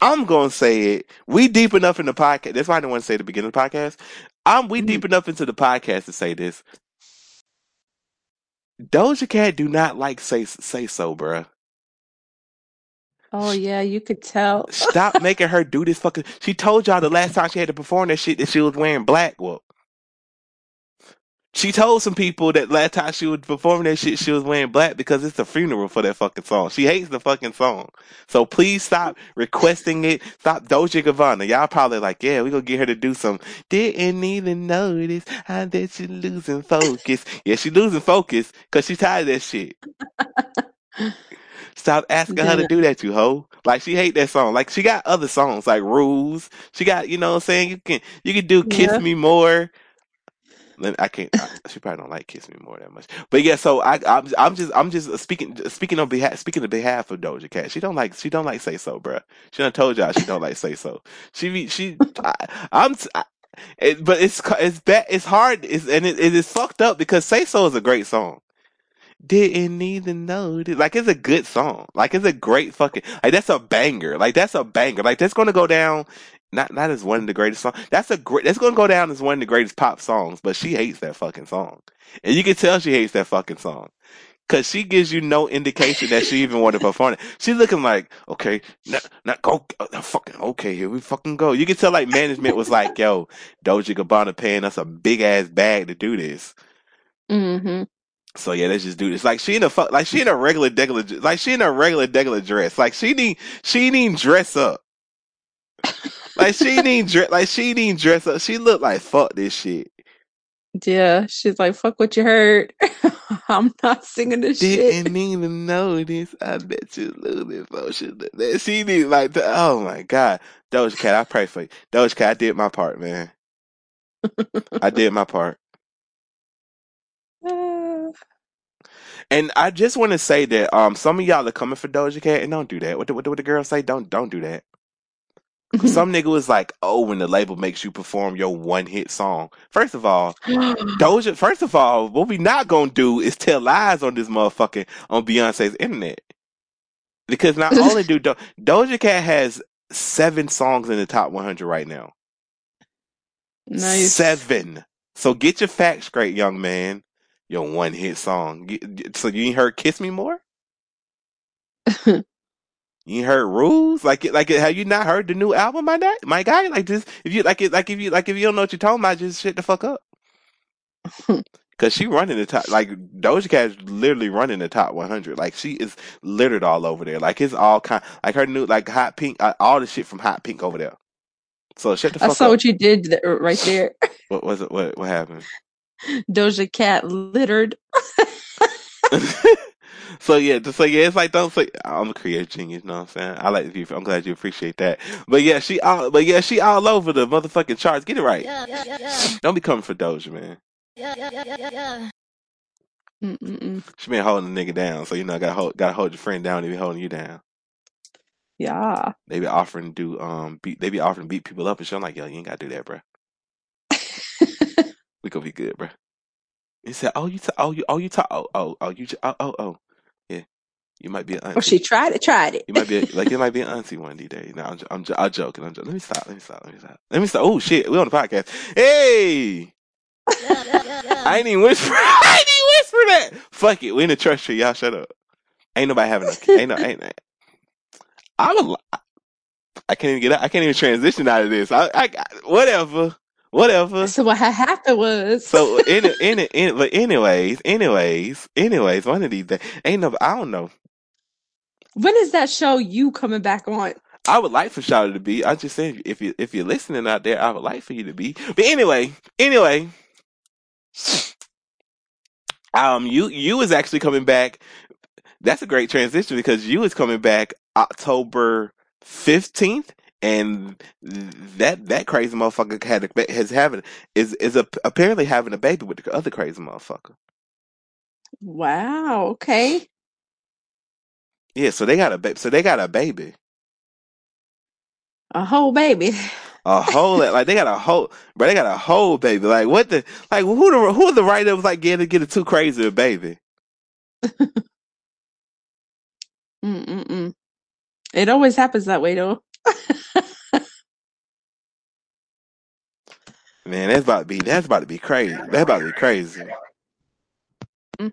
Speaker 1: I'm gonna say it. We deep enough in the podcast. That's why I didn't want to say the beginning of the podcast. I'm we
Speaker 3: Mhm.
Speaker 1: deep enough into the podcast to say this. Doja Cat do not like say say so, bruh.
Speaker 3: Oh yeah, you could tell.
Speaker 1: Stop making her do this fucking. She told y'all the last time she had to perform that shit that she was wearing black. Well, she told some people that last time she was performing that shit she was wearing black because it's a funeral for that fucking song. She hates the fucking song. So please stop requesting it. Stop Doja Gabbana. Y'all probably like, yeah, we gonna get her to do some. Didn't even notice how that she losing focus. Yeah, she losing focus because she tired of that shit. *laughs* Stop asking her to do that, you hoe. Like she hate that song. Like she got other songs like Rules. She got, you know what I'm saying? You can you can do Kiss
Speaker 3: Yeah.
Speaker 1: Me More. I can't. I, she probably don't like Kiss Me More that much. But yeah, so I I'm, I'm just I'm just speaking speaking on behalf speaking on behalf of Doja Cat. She don't like she don't like say so, bruh. She done told y'all she don't like say so. She be- she I, I'm I, it, but it's it's bad it's hard it's, and it, it is fucked up because say so is a great song. Didn't even know it. Like it's a good song. Like it's a great fucking like that's a banger. Like that's a banger. Like that's gonna go down not not as one of the greatest songs. That's a great that's gonna go down as one of the greatest pop songs, but she hates that fucking song. And you can tell she hates that fucking song. Cause she gives you no indication that she even want to perform it. She's looking like, okay, not, not go, uh, fucking, okay, here we fucking go. You can tell like management was like, yo, Doja Gabbana paying us a big ass bag to do this.
Speaker 3: hmm
Speaker 1: So yeah, let's just do this. Like she in a fuck, like she in a regular degular, like she in a regular degular dress. Like she need, she need dress up. Like she didn't dress, like she didn't dress up. She looked like fuck this shit.
Speaker 3: Yeah. She's like, fuck what you heard. *laughs* I'm not singing this shit.
Speaker 1: Didn't even know this. I bet you lose emotion. That she need like, the, oh my god, Doja Cat. I pray for you, Doja Cat. I did my part, man. I *laughs* did my part.
Speaker 3: Uh,
Speaker 1: And I just want to say that um some of y'all are coming for Doja Cat and don't do that. What the, what the, what the girl say? Don't don't do that. Mm-hmm. Some nigga was like, "Oh, when the label makes you perform your one hit song." First of all, Doja. *gasps* First of all, what we not gonna do is tell lies on this motherfucking on Beyonce's internet. Because not only do *laughs* Do- Doja Cat has seven songs in the top 100 right now.
Speaker 3: nice.
Speaker 1: Seven. So get your facts straight, young man. Your one hit song. So you ain't heard "Kiss Me More"? *laughs* You heard rules? Like, it, like, it, have you not heard the new album, my guy? My guy, like this. If you like it, like if you like if you don't know what you're talking about, just shit the fuck up. *laughs* Cause she running the top, like Doja Cat is literally running the top 100. Like she is littered all over there. Like it's all kind, like her new, like Hot Pink, uh, all the shit from Hot Pink over there. So shut the fuck I
Speaker 3: saw
Speaker 1: up.
Speaker 3: what you did th- right there. *laughs*
Speaker 1: What was it? What what happened? *laughs*
Speaker 3: Doja Cat littered.
Speaker 1: So yeah, just so yeah, it's like don't say I'm a creative genius. You know what I'm saying? I like you. I'm glad you appreciate that. But yeah, she all. But yeah, she all over the motherfucking charts. Get it right.
Speaker 4: Yeah, yeah, yeah, yeah.
Speaker 1: Don't be coming for Doja, man.
Speaker 4: Yeah, yeah, yeah, yeah, yeah.
Speaker 3: Mm-mm-mm.
Speaker 1: She been holding the nigga down, so you know, gotta hold, gotta hold your friend down. They be holding you down.
Speaker 3: Yeah.
Speaker 1: They be offering to do um, beat, they be offering to beat people up and shit. I'm like, yo, you ain't gotta do that, bro. *laughs* We gonna be good, bro. He said, oh, you, ta- oh, you, oh, you talk, oh, oh, oh, you, j- oh, oh, oh, yeah, you might be an
Speaker 3: oh,
Speaker 1: auntie.
Speaker 3: she tried it, tried it.
Speaker 1: You might be a, like it might be an auntie one of these days. No, I'm, j- I'm, j- I'm joking. I'm joking. Let me stop. Let me stop. Let me stop. Let me stop. Oh shit, we on the podcast. Hey,
Speaker 4: Yeah, yeah, yeah, yeah.
Speaker 1: I ain't even whisper. *laughs* I ain't even whisper that. Fuck it. We in the trust tree. Y'all shut up. Ain't nobody having a. Ain't no. *laughs* Ain't. I would. li- I can't even get out. I can't even transition out of this. I. I whatever. Whatever.
Speaker 3: So what happened was
Speaker 1: So in it, in in but anyways, anyways, anyways, one of these days, ain't no, I don't know.
Speaker 3: When is that show you coming back on?
Speaker 1: I would like for Shawty to be. I just saying, if you if you're listening out there, I would like for you to be. But anyway, anyway, *sighs* um, you you is actually coming back. That's a great transition because you is coming back October fifteenth, and that that crazy motherfucker had a, has having is is a, apparently having a baby with the other crazy motherfucker.
Speaker 3: Wow. Okay.
Speaker 1: Yeah, so they got a baby. So they got a baby.
Speaker 3: A whole baby.
Speaker 1: A whole like they got a whole, but they got a whole baby. Like what the like who the who the writer was like getting getting too crazy a baby? *laughs*
Speaker 3: Mm-mm-mm. It always happens that way, though.
Speaker 1: Man, that's about to be that's about to be crazy. That's about to be crazy.
Speaker 3: Mm.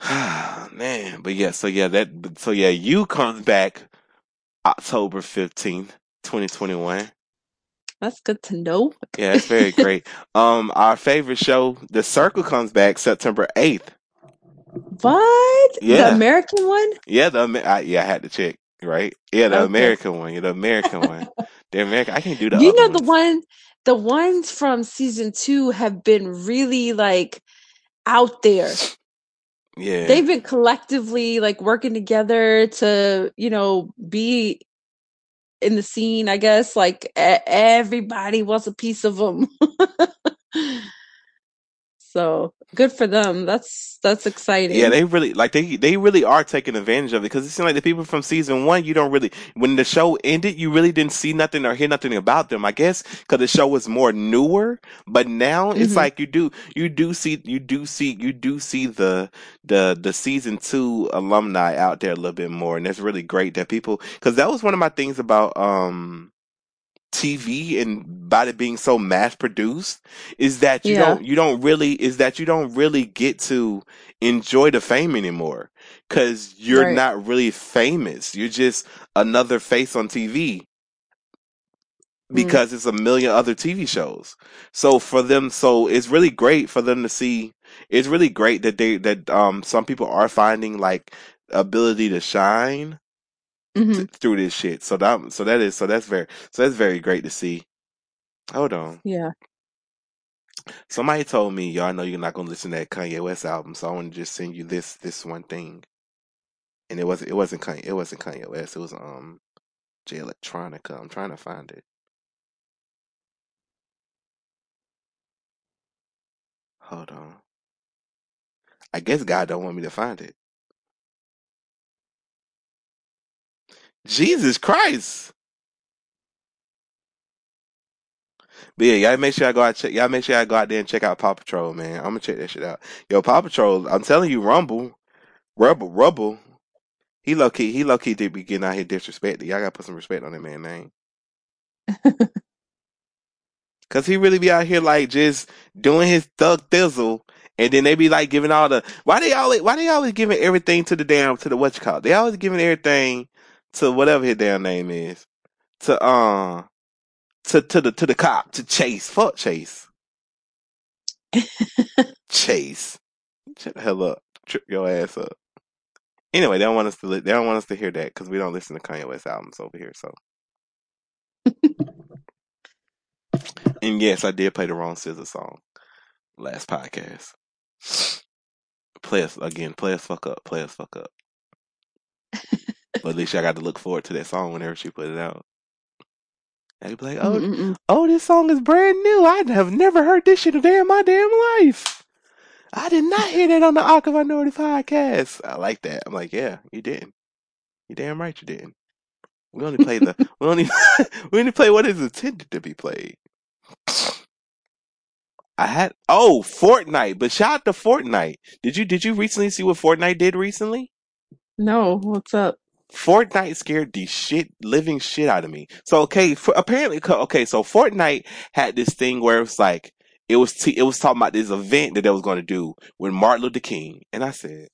Speaker 3: *sighs*
Speaker 1: Man, but yeah, so yeah, that so yeah, you comes back October fifteenth, twenty twenty one.
Speaker 3: That's good to know.
Speaker 1: Yeah, it's very *laughs* great. Um, our favorite show, The Circle, comes back September eighth.
Speaker 3: What?
Speaker 1: Yeah.
Speaker 3: The American one?
Speaker 1: Yeah, the I, yeah, I had to check. Right? Yeah, the
Speaker 3: Okay.
Speaker 1: American one. Yeah, the American one. *laughs* The American. I can't do the.
Speaker 3: you know the one the ones from season two have been really like out there
Speaker 1: Yeah.
Speaker 3: they've been collectively like working together to you know be in the scene i guess like everybody wants a piece of them *laughs* so good for them that's that's exciting
Speaker 1: Yeah, they really like they they really are taking advantage of it because it seems like the people from season one you don't really when the show ended you really didn't see nothing or hear nothing about them. I guess because the show was more newer, but now it's
Speaker 3: Mhm.
Speaker 1: like you do you do see you do see you do see the the the season two alumni out there a little bit more, and it's really great that people because that was one of my things about um TV and by it being so mass produced is that you
Speaker 3: Yeah.
Speaker 1: don't you don't really is that you don't really get to enjoy the fame anymore cuz you're
Speaker 3: Right.
Speaker 1: not really famous you're just another face on TV
Speaker 3: Mm.
Speaker 1: because it's a million other TV shows so for them so it's really great for them to see it's really great that they that um some people are finding like ability to shine
Speaker 3: Mhm.
Speaker 1: th- through this shit so that so that is so that's very so that's very great to see Hold on.
Speaker 3: yeah
Speaker 1: Somebody told me, y'all know you're not gonna listen to that Kanye West album, so I want to just send you this this one thing. And it wasn't it wasn't Kanye it wasn't Kanye West, it was um Jay Electronica. I'm trying to find it. Hold on. I guess God don't want me to find it. Jesus Christ. But yeah, y'all make sure I go out check y'all make sure I go out there and check out Paw Patrol, man. I'm gonna check that shit out. Yo, Paw Patrol, I'm telling you, Rumble, Rubble, Rubble. He low key, he low key did be getting out here disrespected. Y'all gotta put some respect on that man name. *laughs* Cause he really be out here like just doing his thug thizzle, and then they be like giving all the why they always why they always giving everything to the damn to the what you call it? They always giving everything to whatever his damn name is to uh to to the to the cop to Chase fuck Chase Chase shut the hell up trip your ass up. Anyway, they don't want us to li- they don't want us to hear that because we don't listen to Kanye West albums over here. So *laughs* and yes, I did play the wrong SZA song last podcast. Play us again. Play us fuck up. Play us fuck up. But at least I got to look forward to that song whenever she put it out. And be like, oh,
Speaker 3: Mm-mm-mm.
Speaker 1: oh, this song is brand new. I have never heard this shit a day in my damn life. I did not hear that on the of Minority podcast. I like that. I'm like, yeah, you didn't. You damn right you didn't. We only play the we only *laughs* we only play what is intended to be played. I had oh Fortnite, but shout out to Fortnite. Did you did you recently see what Fortnite did recently?
Speaker 3: no what's up
Speaker 1: Fortnite scared the shit, living shit out of me. So okay, for, apparently, okay, so Fortnite had this thing where it was like it was t- it was talking about this event that they was going to do with Martin Luther King, and I said,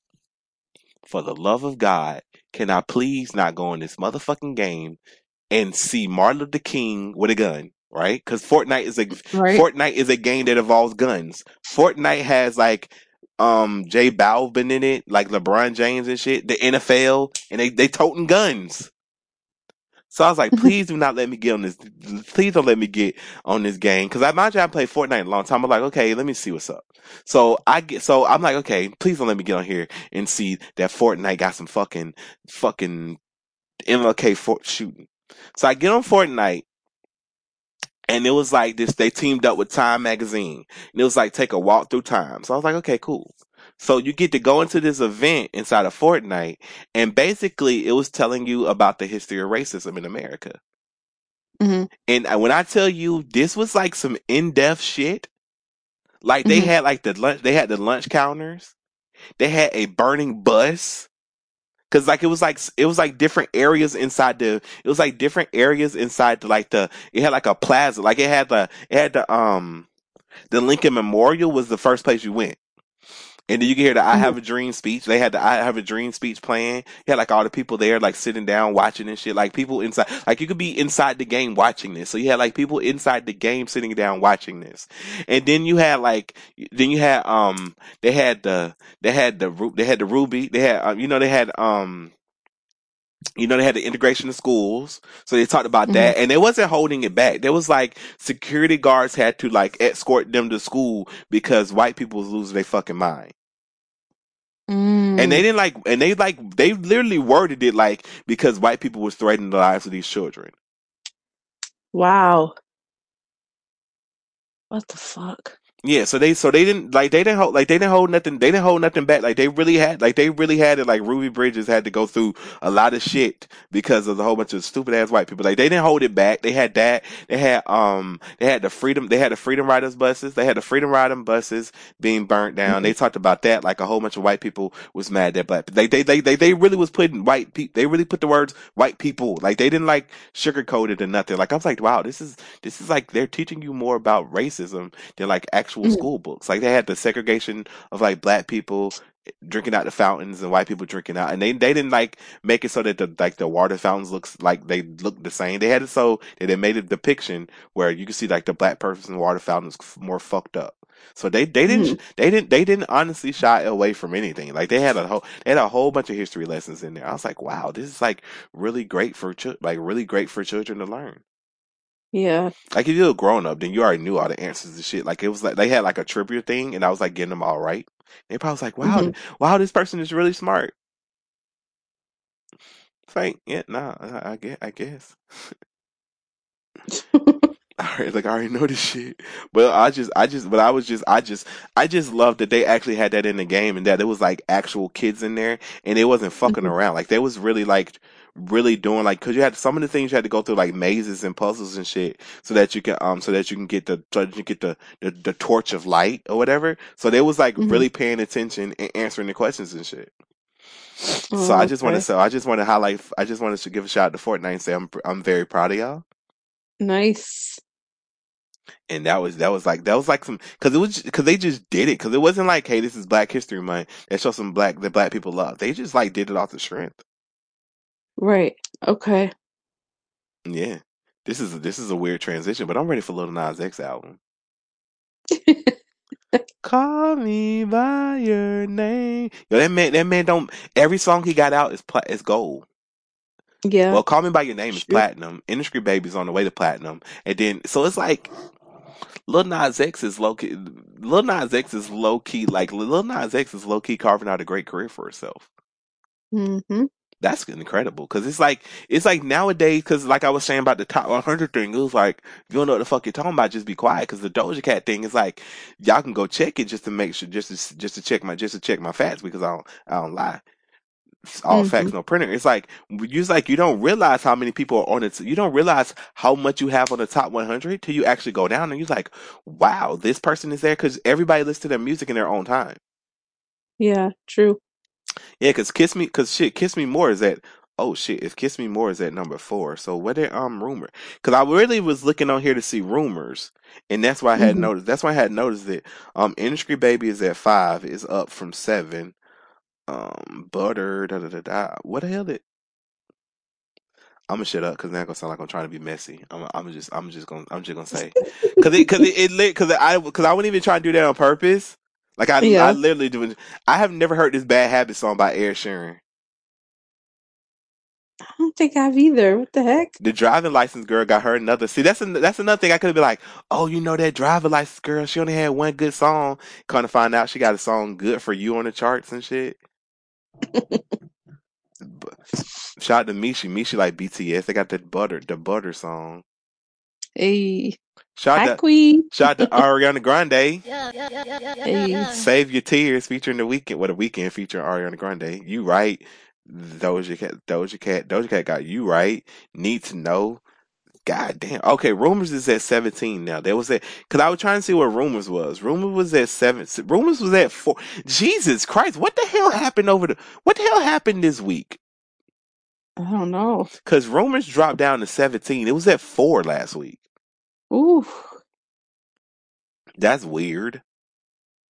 Speaker 1: for the love of God, can I please not go in this motherfucking game and see Martin Luther King with a gun? Right? Because Fortnite is a
Speaker 3: right
Speaker 1: Fortnite is a game that involves guns. Fortnite has like um J Balvin in it, like LeBron James and shit, the NFL, and they they toting guns. So I was like, *laughs* please do not let me get on this. Please don't let me get on this game because I imagine I played Fortnite a long time. I'm like, okay, let me see what's up. So I get, so I'm like, okay, please don't let me get on here and see that Fortnite got some fucking fucking MLK for shooting. So I get on Fortnite and it was like this, they teamed up with Time Magazine. And it was like, take a walk through time. So I was like, okay, cool. So you get to go into this event inside of Fortnite, and basically it was telling you about the history of racism in America.
Speaker 3: Mhm.
Speaker 1: And when I tell you this was like some in-depth shit, like they
Speaker 3: Mhm.
Speaker 1: had like the lunch, they had the lunch counters, they had a burning bus. Cause like it was like it was like different areas inside the it was like different areas inside the like the it had like a plaza like it had the it had the um the Lincoln Memorial was the first place you went. And then you can hear the I
Speaker 3: Mhm.
Speaker 1: Have a Dream speech. They had the I Have a Dream speech playing. You had like all the people there like sitting down watching and shit. Like people inside like you could be inside the game watching this. So you had like people inside the game sitting down watching this. And then you had like then you had um they had the they had the they had the Ruby. They had um, you know they had um you know, they had the integration of schools. So they talked about that and they wasn't holding it back. There was like security guards had to like escort them to school because white people was losing their fucking mind.
Speaker 3: Mm.
Speaker 1: And they didn't like, and they like, they literally worded it like because white people was threatening the lives of these children.
Speaker 3: wow. What the fuck?
Speaker 1: Yeah, so they so they didn't like they didn't hold like they didn't hold nothing they didn't hold nothing back. Like they really had like they really had it like Ruby Bridges had to go through a lot of shit because of the whole bunch of stupid ass white people. Like they didn't hold it back. They had that they had um they had the freedom they had the freedom riders buses they had the freedom riding buses being burnt down. They talked about that like a whole bunch of white people was mad that black they they they they, they really was putting white people they really put the words white people like they didn't like sugarcoat it or nothing. Like I was like wow this is this is like they're teaching you more about racism than like actual
Speaker 3: Mhm.
Speaker 1: school books. Like they had the segregation of like black people drinking out the fountains and white people drinking out, and they they didn't like make it so that the like the water fountains looks like they look the same. They had it so that they made a depiction where you could see like the black person water fountains more fucked up. So they they didn't they didn't they didn't honestly shy away from anything. Like they had a whole they had a whole bunch of history lessons in there. I was like, wow, this is like really great for chil- like really great for children to learn.
Speaker 3: Yeah.
Speaker 1: Like if you're a grown up, then you already knew all the answers to shit. Like it was like they had like a trivia thing, and I was like getting them all right. They probably was like, "Wow,
Speaker 3: Mhm.
Speaker 1: wow, this person is really smart." It's like, yeah, nah, I, I guess, I guess. *laughs* *laughs* All right, like I already know this shit, but I just, I just, but I was just, I just, I just love that they actually had that in the game, and that it was like actual kids in there, and it wasn't fucking
Speaker 3: Mhm.
Speaker 1: around. Like they was really like, really doing like, cause you had some of the things you had to go through like mazes and puzzles and shit, so that you can, um, so that you can get the, so that you get the, the, the torch of light or whatever. So they was like
Speaker 3: Mhm.
Speaker 1: really paying attention and answering the questions and shit. So
Speaker 3: Oh,
Speaker 1: I just want to, so I just want to highlight, I just wanted to give a shout out to Fortnite and say I'm, I'm very proud of y'all.
Speaker 3: Nice.
Speaker 1: and that was that was like that was like some because it was because they just did it because it wasn't like hey this is Black History Month that show some black that black people love they just like did it off the strength
Speaker 3: Right. Okay.
Speaker 1: yeah this is this is a weird transition but I'm ready for Lil Nas X album *laughs* call me by your name yo that man that man don't every song he got out is pla- is gold
Speaker 3: Yeah.
Speaker 1: well call me by your name is
Speaker 3: Sure.
Speaker 1: platinum Industry Baby's on the way to platinum and then so it's like Lil Nas X is low key Lil Nas X is low key like Lil Nas X is low key carving out a great career for herself
Speaker 3: Mm-hmm.
Speaker 1: That's incredible because it's like it's like nowadays because like I was saying about the top 100 thing, it was like you don't know what the fuck you're talking about, just be quiet. Because the Doja Cat thing is like y'all can go check it just to make sure, just to just to check my just to check my facts because I don't I don't lie. It's all
Speaker 3: Mhm.
Speaker 1: facts, no printer. It's like you just like you don't realize how many people are on it. You don't realize how much you have on the top 100 till you actually go down and you're like, wow, this person is there because everybody listens to their music in their own time.
Speaker 3: Yeah. True.
Speaker 1: Yeah, cause Kiss Me, cause shit, Kiss Me More is at oh shit, if Kiss Me More is at number four, so what did um rumor? Cause I really was looking on here to see rumors, and that's why I had
Speaker 3: Mhm.
Speaker 1: noticed. That's why I had noticed that um Industry Baby is at five, is up from seven. Um, Butter, da da da da. What the hell did? I'm gonna shut up because now it's gonna sound like I'm trying to be messy. I'm, I'm just, I'm just gonna, I'm just gonna say, cause it, cause it, it lit, cause I, cause I wouldn't even try to do that on purpose. Like I, I literally do. I have never heard this Bad Habit song by Ed Sheeran.
Speaker 3: I don't think I've either. What the heck?
Speaker 1: The driving license girl got her another. See, that's an, that's another thing. I could have been like, oh, you know that driving license girl? She only had one good song. Kind of find out she got a song good for you on the charts and shit. shout out to Mishi. Mishi like BTS. They got that butter, the butter song.
Speaker 3: Hey.
Speaker 1: Shout
Speaker 3: Hi,
Speaker 1: out to
Speaker 3: Queen.
Speaker 1: shout out to Ariana Grande. *laughs*
Speaker 4: Yeah, yeah, yeah, yeah, yeah, yeah.
Speaker 1: Save Your Tears featuring the Weeknd. What a weekend featuring Ariana Grande. You right. Doja Cat. Doja Cat. Doja Cat got you right. Need to know. God damn. Okay, Rumors is at 17 now. There was at, cause I was trying to see what Rumors was. Rumors was at seven. Rumors was at four. Jesus Christ. What the hell happened over the, what the hell happened this week?
Speaker 3: I don't know.
Speaker 1: Cause Rumors dropped down to 17. It was at four last week.
Speaker 3: Ooh.
Speaker 1: That's weird.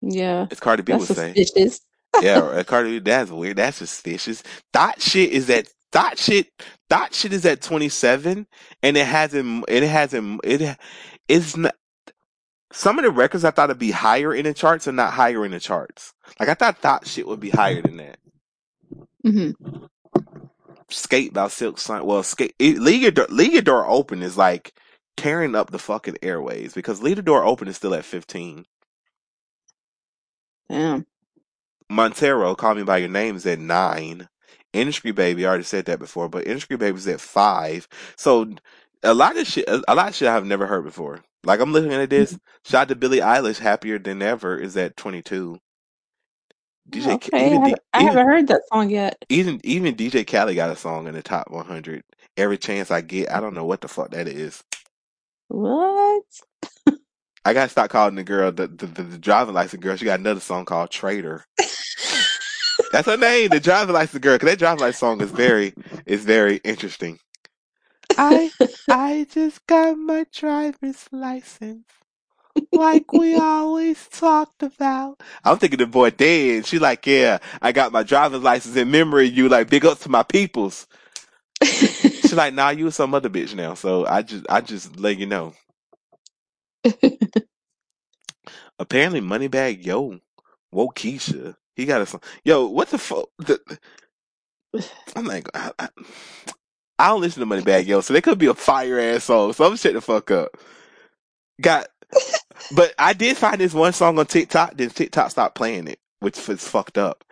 Speaker 3: Yeah.
Speaker 1: As Cardi B
Speaker 3: That's
Speaker 1: would say. Yeah, *laughs* uh, Cardi B, that's weird. That's suspicious. Thot Shit is at, Thot Shit, Thot Shit is at 27 and it hasn't, it hasn't, it, it's not, some of the records I thought would be higher in the charts are not higher in the charts. Like I thought Thot Shit would be higher than that.
Speaker 3: hmm
Speaker 1: Skate by Silk Sun. Well, skate it, Leave the Door, Leave the Door Open is like tearing up the fucking airways because Leave the Door Open is still at 15.
Speaker 3: Damn.
Speaker 1: Montero, Call Me by Your Name is at nine. Industry Baby, I already said that before, but Industry Baby's at five. So a lot of shit, a lot of shit I've never heard before. Like I'm looking at this. Mm-hmm. Shout out to Billie Eilish, Happier Than Ever is at 22. DJ,
Speaker 3: Oh, okay,
Speaker 1: even,
Speaker 3: I, haven't, I
Speaker 1: even
Speaker 3: haven't heard that song yet.
Speaker 1: even even DJ Khaled got a song in the top 100. Every chance I get, I don't know what the fuck that is.
Speaker 3: What?
Speaker 1: I gotta stop calling the girl the the, the, the driving license girl. She got another song called Traitor. That's her name, the driving license girl. Cause that driving license song is very is very interesting. I I just got my driver's license. Like we always talked about. I'm thinking the boy dead. She like, yeah, I got my driver's license in memory you, like big up to my peoples. She like, nah, you some other bitch now. So I just I just let you know. *laughs* Apparently Moneybagg Yo, Wockesha. He got a song. Yo, what the fuck? The, *sighs* I'm like, I, I, I don't listen to Moneybagg Yo, so they could be a fire ass song. So I'm shut the fuck up. Got, *laughs* but I did find this one song on TikTok. Then TikTok stopped playing it, which was fucked up.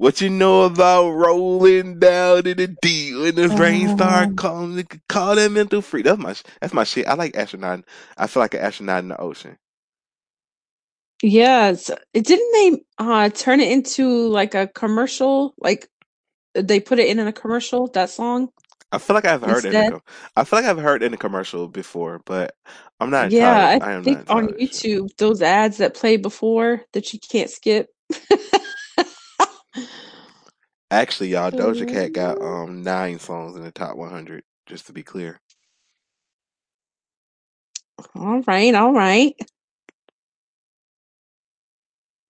Speaker 1: What you know about rolling down in the deep when the rain start
Speaker 3: Um,
Speaker 1: calling? Call that mental free. That's my that's my shit. I like astronaut. I feel like an astronaut in the ocean.
Speaker 3: yes. It didn't they uh turn it into like a commercial? Like they put it in in a commercial, that song
Speaker 1: I feel like I've heard it in I feel like I've heard it in a commercial before, but I'm not
Speaker 3: Yeah. I
Speaker 1: I
Speaker 3: think on. YouTube, those ads that play before that you can't skip. *laughs*
Speaker 1: Actually, y'all, Doja Cat got um nine songs in the top 100. Just to be clear,
Speaker 3: All right, all right.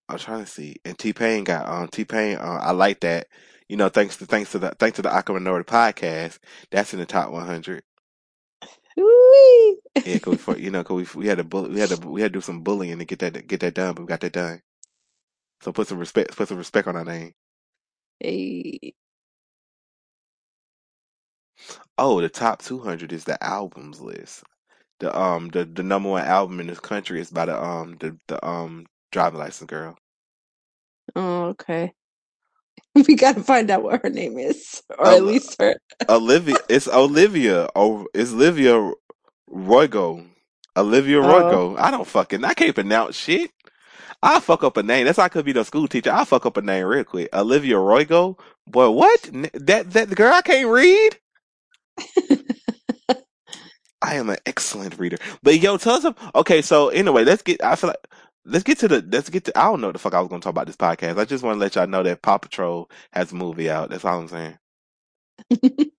Speaker 1: I'm trying to see. And T Pain got um T Pain. Uh, I like that. You know, thanks to thanks to the thanks to the Awkward Minority podcast, that's in the top 100.
Speaker 3: Ooh-wee.
Speaker 1: Yeah, cause we, *laughs* you know, cause we we had to bull, we had to we had to do some bullying to get that get that done, but we got that done. So put some respect put some respect on our name.
Speaker 3: Hey.
Speaker 1: Oh, the top 200 is the albums list. The um the, the number one album in this country is by the um the the um driving license girl.
Speaker 3: Oh, okay. *laughs* We gotta find out what her name is, or at least her.
Speaker 1: Olivia, it's Olivia. Oh, it's Olivia Roygo. Olivia
Speaker 3: Oh,
Speaker 1: Roygo. I don't fucking. I can't pronounce shit. I fuck up a name. That's why I could be the school teacher. I fuck up a name real quick. Olivia Roygo. Boy, what? That that girl I can't read. *laughs* I am an excellent reader. But yo, tell us. Okay, so anyway, let's get. I feel like let's get to the. Let's get to. I don't know what the fuck I was going to talk about this podcast. I just want to let y'all know that Paw Patrol has a movie out. That's all I'm saying. *laughs*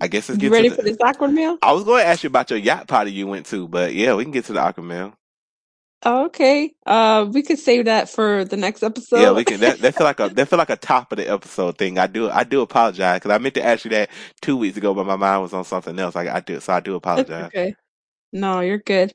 Speaker 1: I guess let's
Speaker 3: you
Speaker 1: get to
Speaker 3: ready
Speaker 1: the.
Speaker 3: for this awkward meal?
Speaker 1: I was going to ask you about your yacht party you went to, but yeah, we can get to the Awkward Mail.
Speaker 3: Oh, okay. Uh, we could save that for the next episode.
Speaker 1: Yeah, we can. That, that feel like a that feel like a top of the episode thing. I do I do apologize because I meant to ask you that two weeks ago, but my mind was on something else. I, I do so I do apologize.
Speaker 3: okay. No, you're good.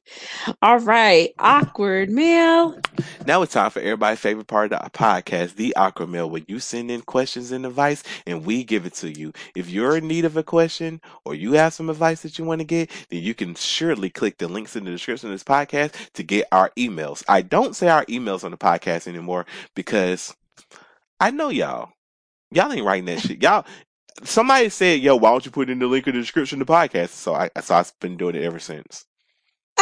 Speaker 3: All right. Awkward mail.
Speaker 1: Now it's time for everybody's favorite part of the podcast, the awkward Mail, where you send in questions and advice and we give it to you. If you're in need of a question or you have some advice that you want to get, then you can surely click the links in the description of this podcast to get our emails. I don't say our emails on the podcast anymore because I know y'all. Y'all ain't writing that shit. Y'all somebody said, yo, why don't you put in the link in the description of the podcast? So I so I've been doing it ever since. *laughs*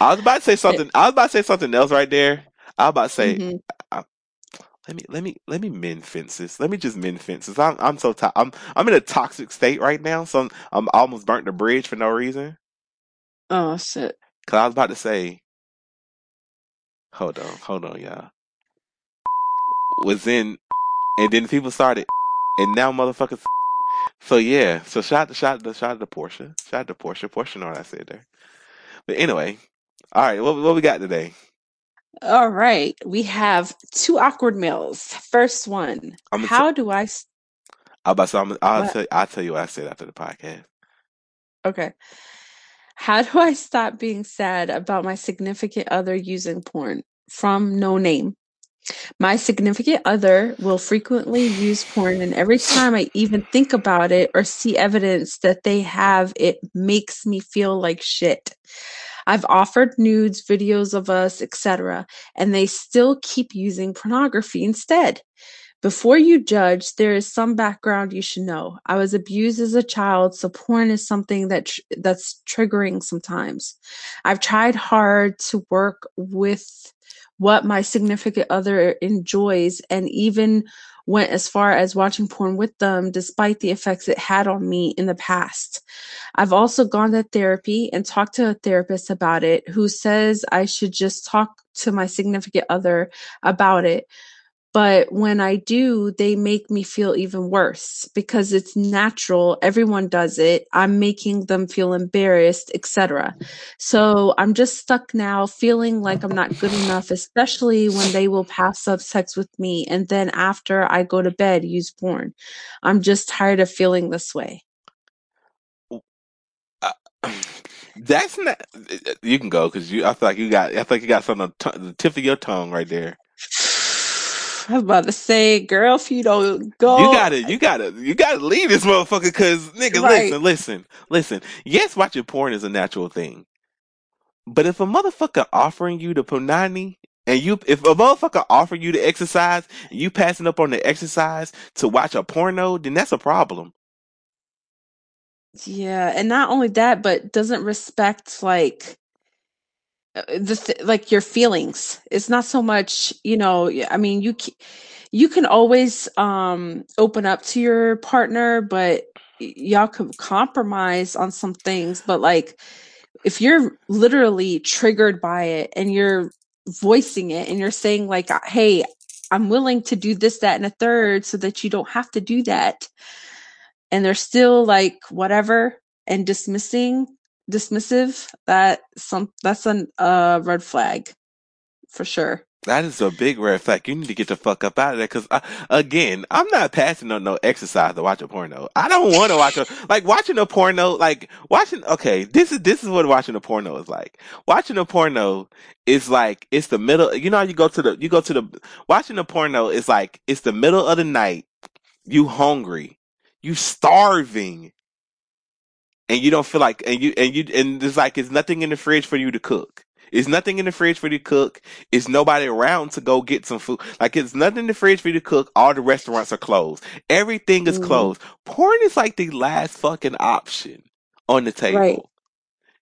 Speaker 1: I was about to say something I was about to say something else right there. I was about to say
Speaker 3: Mhm.
Speaker 1: let me let me let me mend fences. Let me just mend fences. I'm I'm so to- I'm I'm in a toxic state right now, so I'm, I'm almost burnt the bridge for no reason.
Speaker 3: Oh shit.
Speaker 1: Cause I was about to say, hold on, hold on, y'all. Was in, and then people started, and now motherfuckers. *laughs* So yeah, so shout shout shout out to Portia, shout out to Portia. Portia know what I said there. But anyway, all right, what what we got today?
Speaker 3: All right. We have two awkward meals. First one.
Speaker 1: I'm
Speaker 3: How do I? s-
Speaker 1: about to, I'm, I'll
Speaker 3: What?
Speaker 1: tell I'll tell you what I said after the podcast.
Speaker 3: Okay. How do I stop being sad about my significant other using porn? From no name. My significant other will frequently use porn, and every time I even think about it or see evidence that they have, it makes me feel like shit. I've offered nudes, videos of us, etc., and they still keep using pornography instead. Before you judge, there is some background you should know. I was abused as a child, so porn is something that tr- that's triggering sometimes. I've tried hard to work with what my significant other enjoys and even went as far as watching porn with them despite the effects it had on me in the past. I've also gone to therapy and talked to a therapist about it who says I should just talk to my significant other about it. But when I do, they make me feel even worse because it's natural. Everyone does it. I'm making them feel embarrassed, etc. So I'm just stuck now feeling like I'm not good enough, especially when they will pass up sex with me and then after I go to bed use porn. I'm just tired of feeling this way.
Speaker 1: Uh, *clears throat* that's not. You can go because you. I feel like you got. I feel like you got something on the tip of your tongue right there.
Speaker 3: I was about to say, girl, if you don't go,
Speaker 1: You gotta, you gotta, you gotta leave this motherfucker because nigga, listen, listen, listen. Yes, watching porn is a natural thing, but if a motherfucker offering you the punani and you, if a motherfucker offer you the exercise and you passing up on the exercise to watch a porno, then that's a problem.
Speaker 3: Yeah, and not only that, but doesn't respect like the th- like your feelings. It's not so much, you know, i mean, you you can always um open up to your partner, but y'all can compromise on some things, but like if you're literally triggered by it and you're voicing it and you're saying like, "Hey, I'm willing to do this, that, and a third so that you don't have to do that." and they're still like whatever and dismissing dismissive that some that's a uh, red flag for sure
Speaker 1: That is a big red flag. You need to get the fuck up out of there. Cause I, again, I'm not passing on no exercise to watch a porno. I don't want to watch a, like watching a porno, like watching, okay, this is, this is what watching a porno is like. Watching a porno is like, it's the middle, you know how you go to the, you go to the, watching a porno is like, it's the middle of the night. You hungry. You starving. And you don't feel like, and you, and you, and there's like, it's nothing in the fridge for you to cook. It's nothing in the fridge for you to cook. It's nobody around to go get some food. Like it's nothing in the fridge for you to cook. All the restaurants are closed. Everything is
Speaker 3: Mhm.
Speaker 1: closed. Porn is like the last fucking option on the table.
Speaker 3: Right.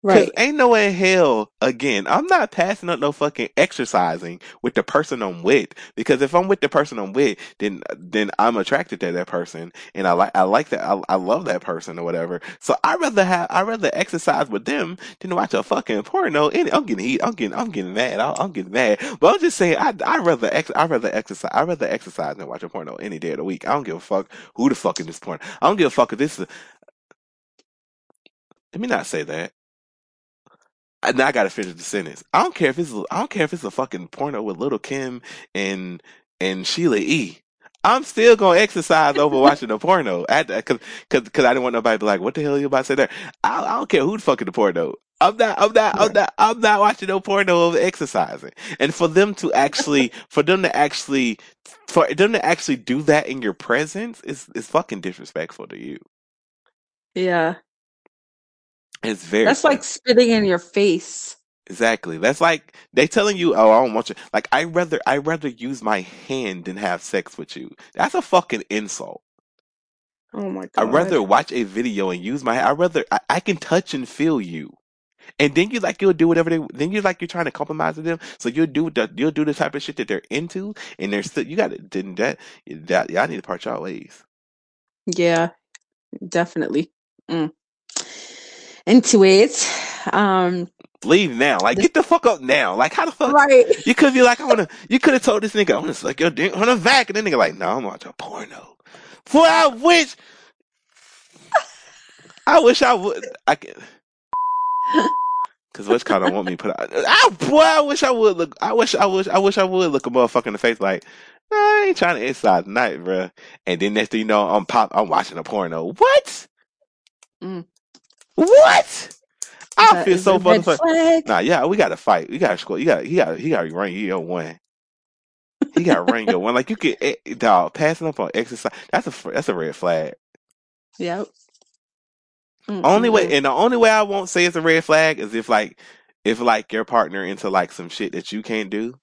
Speaker 1: Cause
Speaker 3: right
Speaker 1: ain't no way in hell, again, I'm not passing up no fucking exercising with the person I'm with. Because if I'm with the person I'm with, then, then I'm attracted to that person and I like, I like that, I, I love that person or whatever. So i rather have, i rather exercise with them than watch a fucking porno. And I'm getting heat, I'm getting, I'm getting mad, I, I'm getting mad. But I'm just saying, I, i rather ex, i rather exercise, i rather exercise than watch a porno any day of the week. I don't give a fuck who the fuck is this porn. I don't give a fuck if this is, let me not say that. I, now I gotta finish the sentence. I don't care if it's I don't care if it's a fucking porno with Little Kim and and Sheila E. I'm still gonna exercise over watching a porno at because because because I didn't want nobody to be like, what the hell are you about to say there? I, I don't care who the fucking the porno. I'm not I'm not I'm not I'm not watching no porno over exercising. And for them to actually for them to actually for them to actually do that in your presence is is fucking disrespectful to you.
Speaker 3: yeah
Speaker 1: It's very
Speaker 3: that's like spitting in your face
Speaker 1: Exactly. That's like they telling you, "Oh, I don't want you." Like I rather I rather use my hand than have sex with you. That's a fucking insult.
Speaker 3: oh my god
Speaker 1: I'd rather watch a video and use my. I rather I, I can touch and feel you, and then you like you'll do whatever they. Then you like you're trying to compromise with them, so you'll do the you'll do the type of shit that they're into, and they're still you got to then that that y'all need to part y'all ways.
Speaker 3: yeah definitely mm. Into it um
Speaker 1: Leave now, like get the fuck up now. Like how the fuck
Speaker 3: right *laughs*
Speaker 1: You could be like, I wanna. You could have told this nigga, I wanna suck your dick on the back, and then nigga like, no, I'm watching a porno. Boy, I wish. I wish I would. I can. Cause which kind of want me put out? I, boy, I wish I would look. I wish I wish I wish I would look a motherfucker in the face like, I ain't trying to inside night, bro. And then next thing you know, I'm pop. I'm watching a porno. What?
Speaker 3: Mm.
Speaker 1: What? I feel so
Speaker 3: a red
Speaker 1: motherfucker.
Speaker 3: flag.
Speaker 1: Nah, yeah, we got to fight. We got to score. You got, he got, he got to run you your one. He got to run your one. Like you could, eh, dog, passing up on exercise. That's a, that's a red flag.
Speaker 3: Yep.
Speaker 1: Only way, and the only way I won't say it's a red flag is if like, if like your partner into like some shit that you can't do,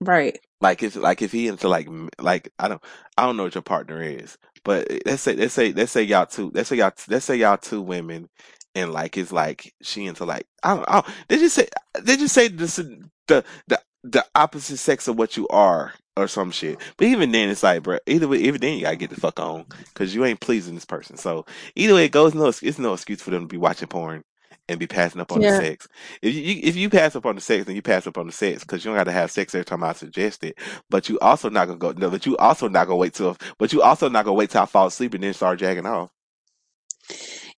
Speaker 3: Right.
Speaker 1: like if like if he into like like I don't I don't know what your partner is, but eh, let's say let's say let's say y'all two let's say y'all let's say y'all two women, and like it's like she into like I don't, I don't they just say they just say the the the opposite sex of what you are or some shit. But even then, it's like, bro, either way, even then you gotta get the fuck on because you ain't pleasing this person. So either way it goes, no, it's no excuse for them to be watching porn and be passing up on the sex. If you if you pass up on the sex, then you pass up on the sex because you don't got to have sex every time I suggest it. But you also not gonna go no. But you also not gonna wait till. But you also not gonna wait till I fall asleep and then start jacking off.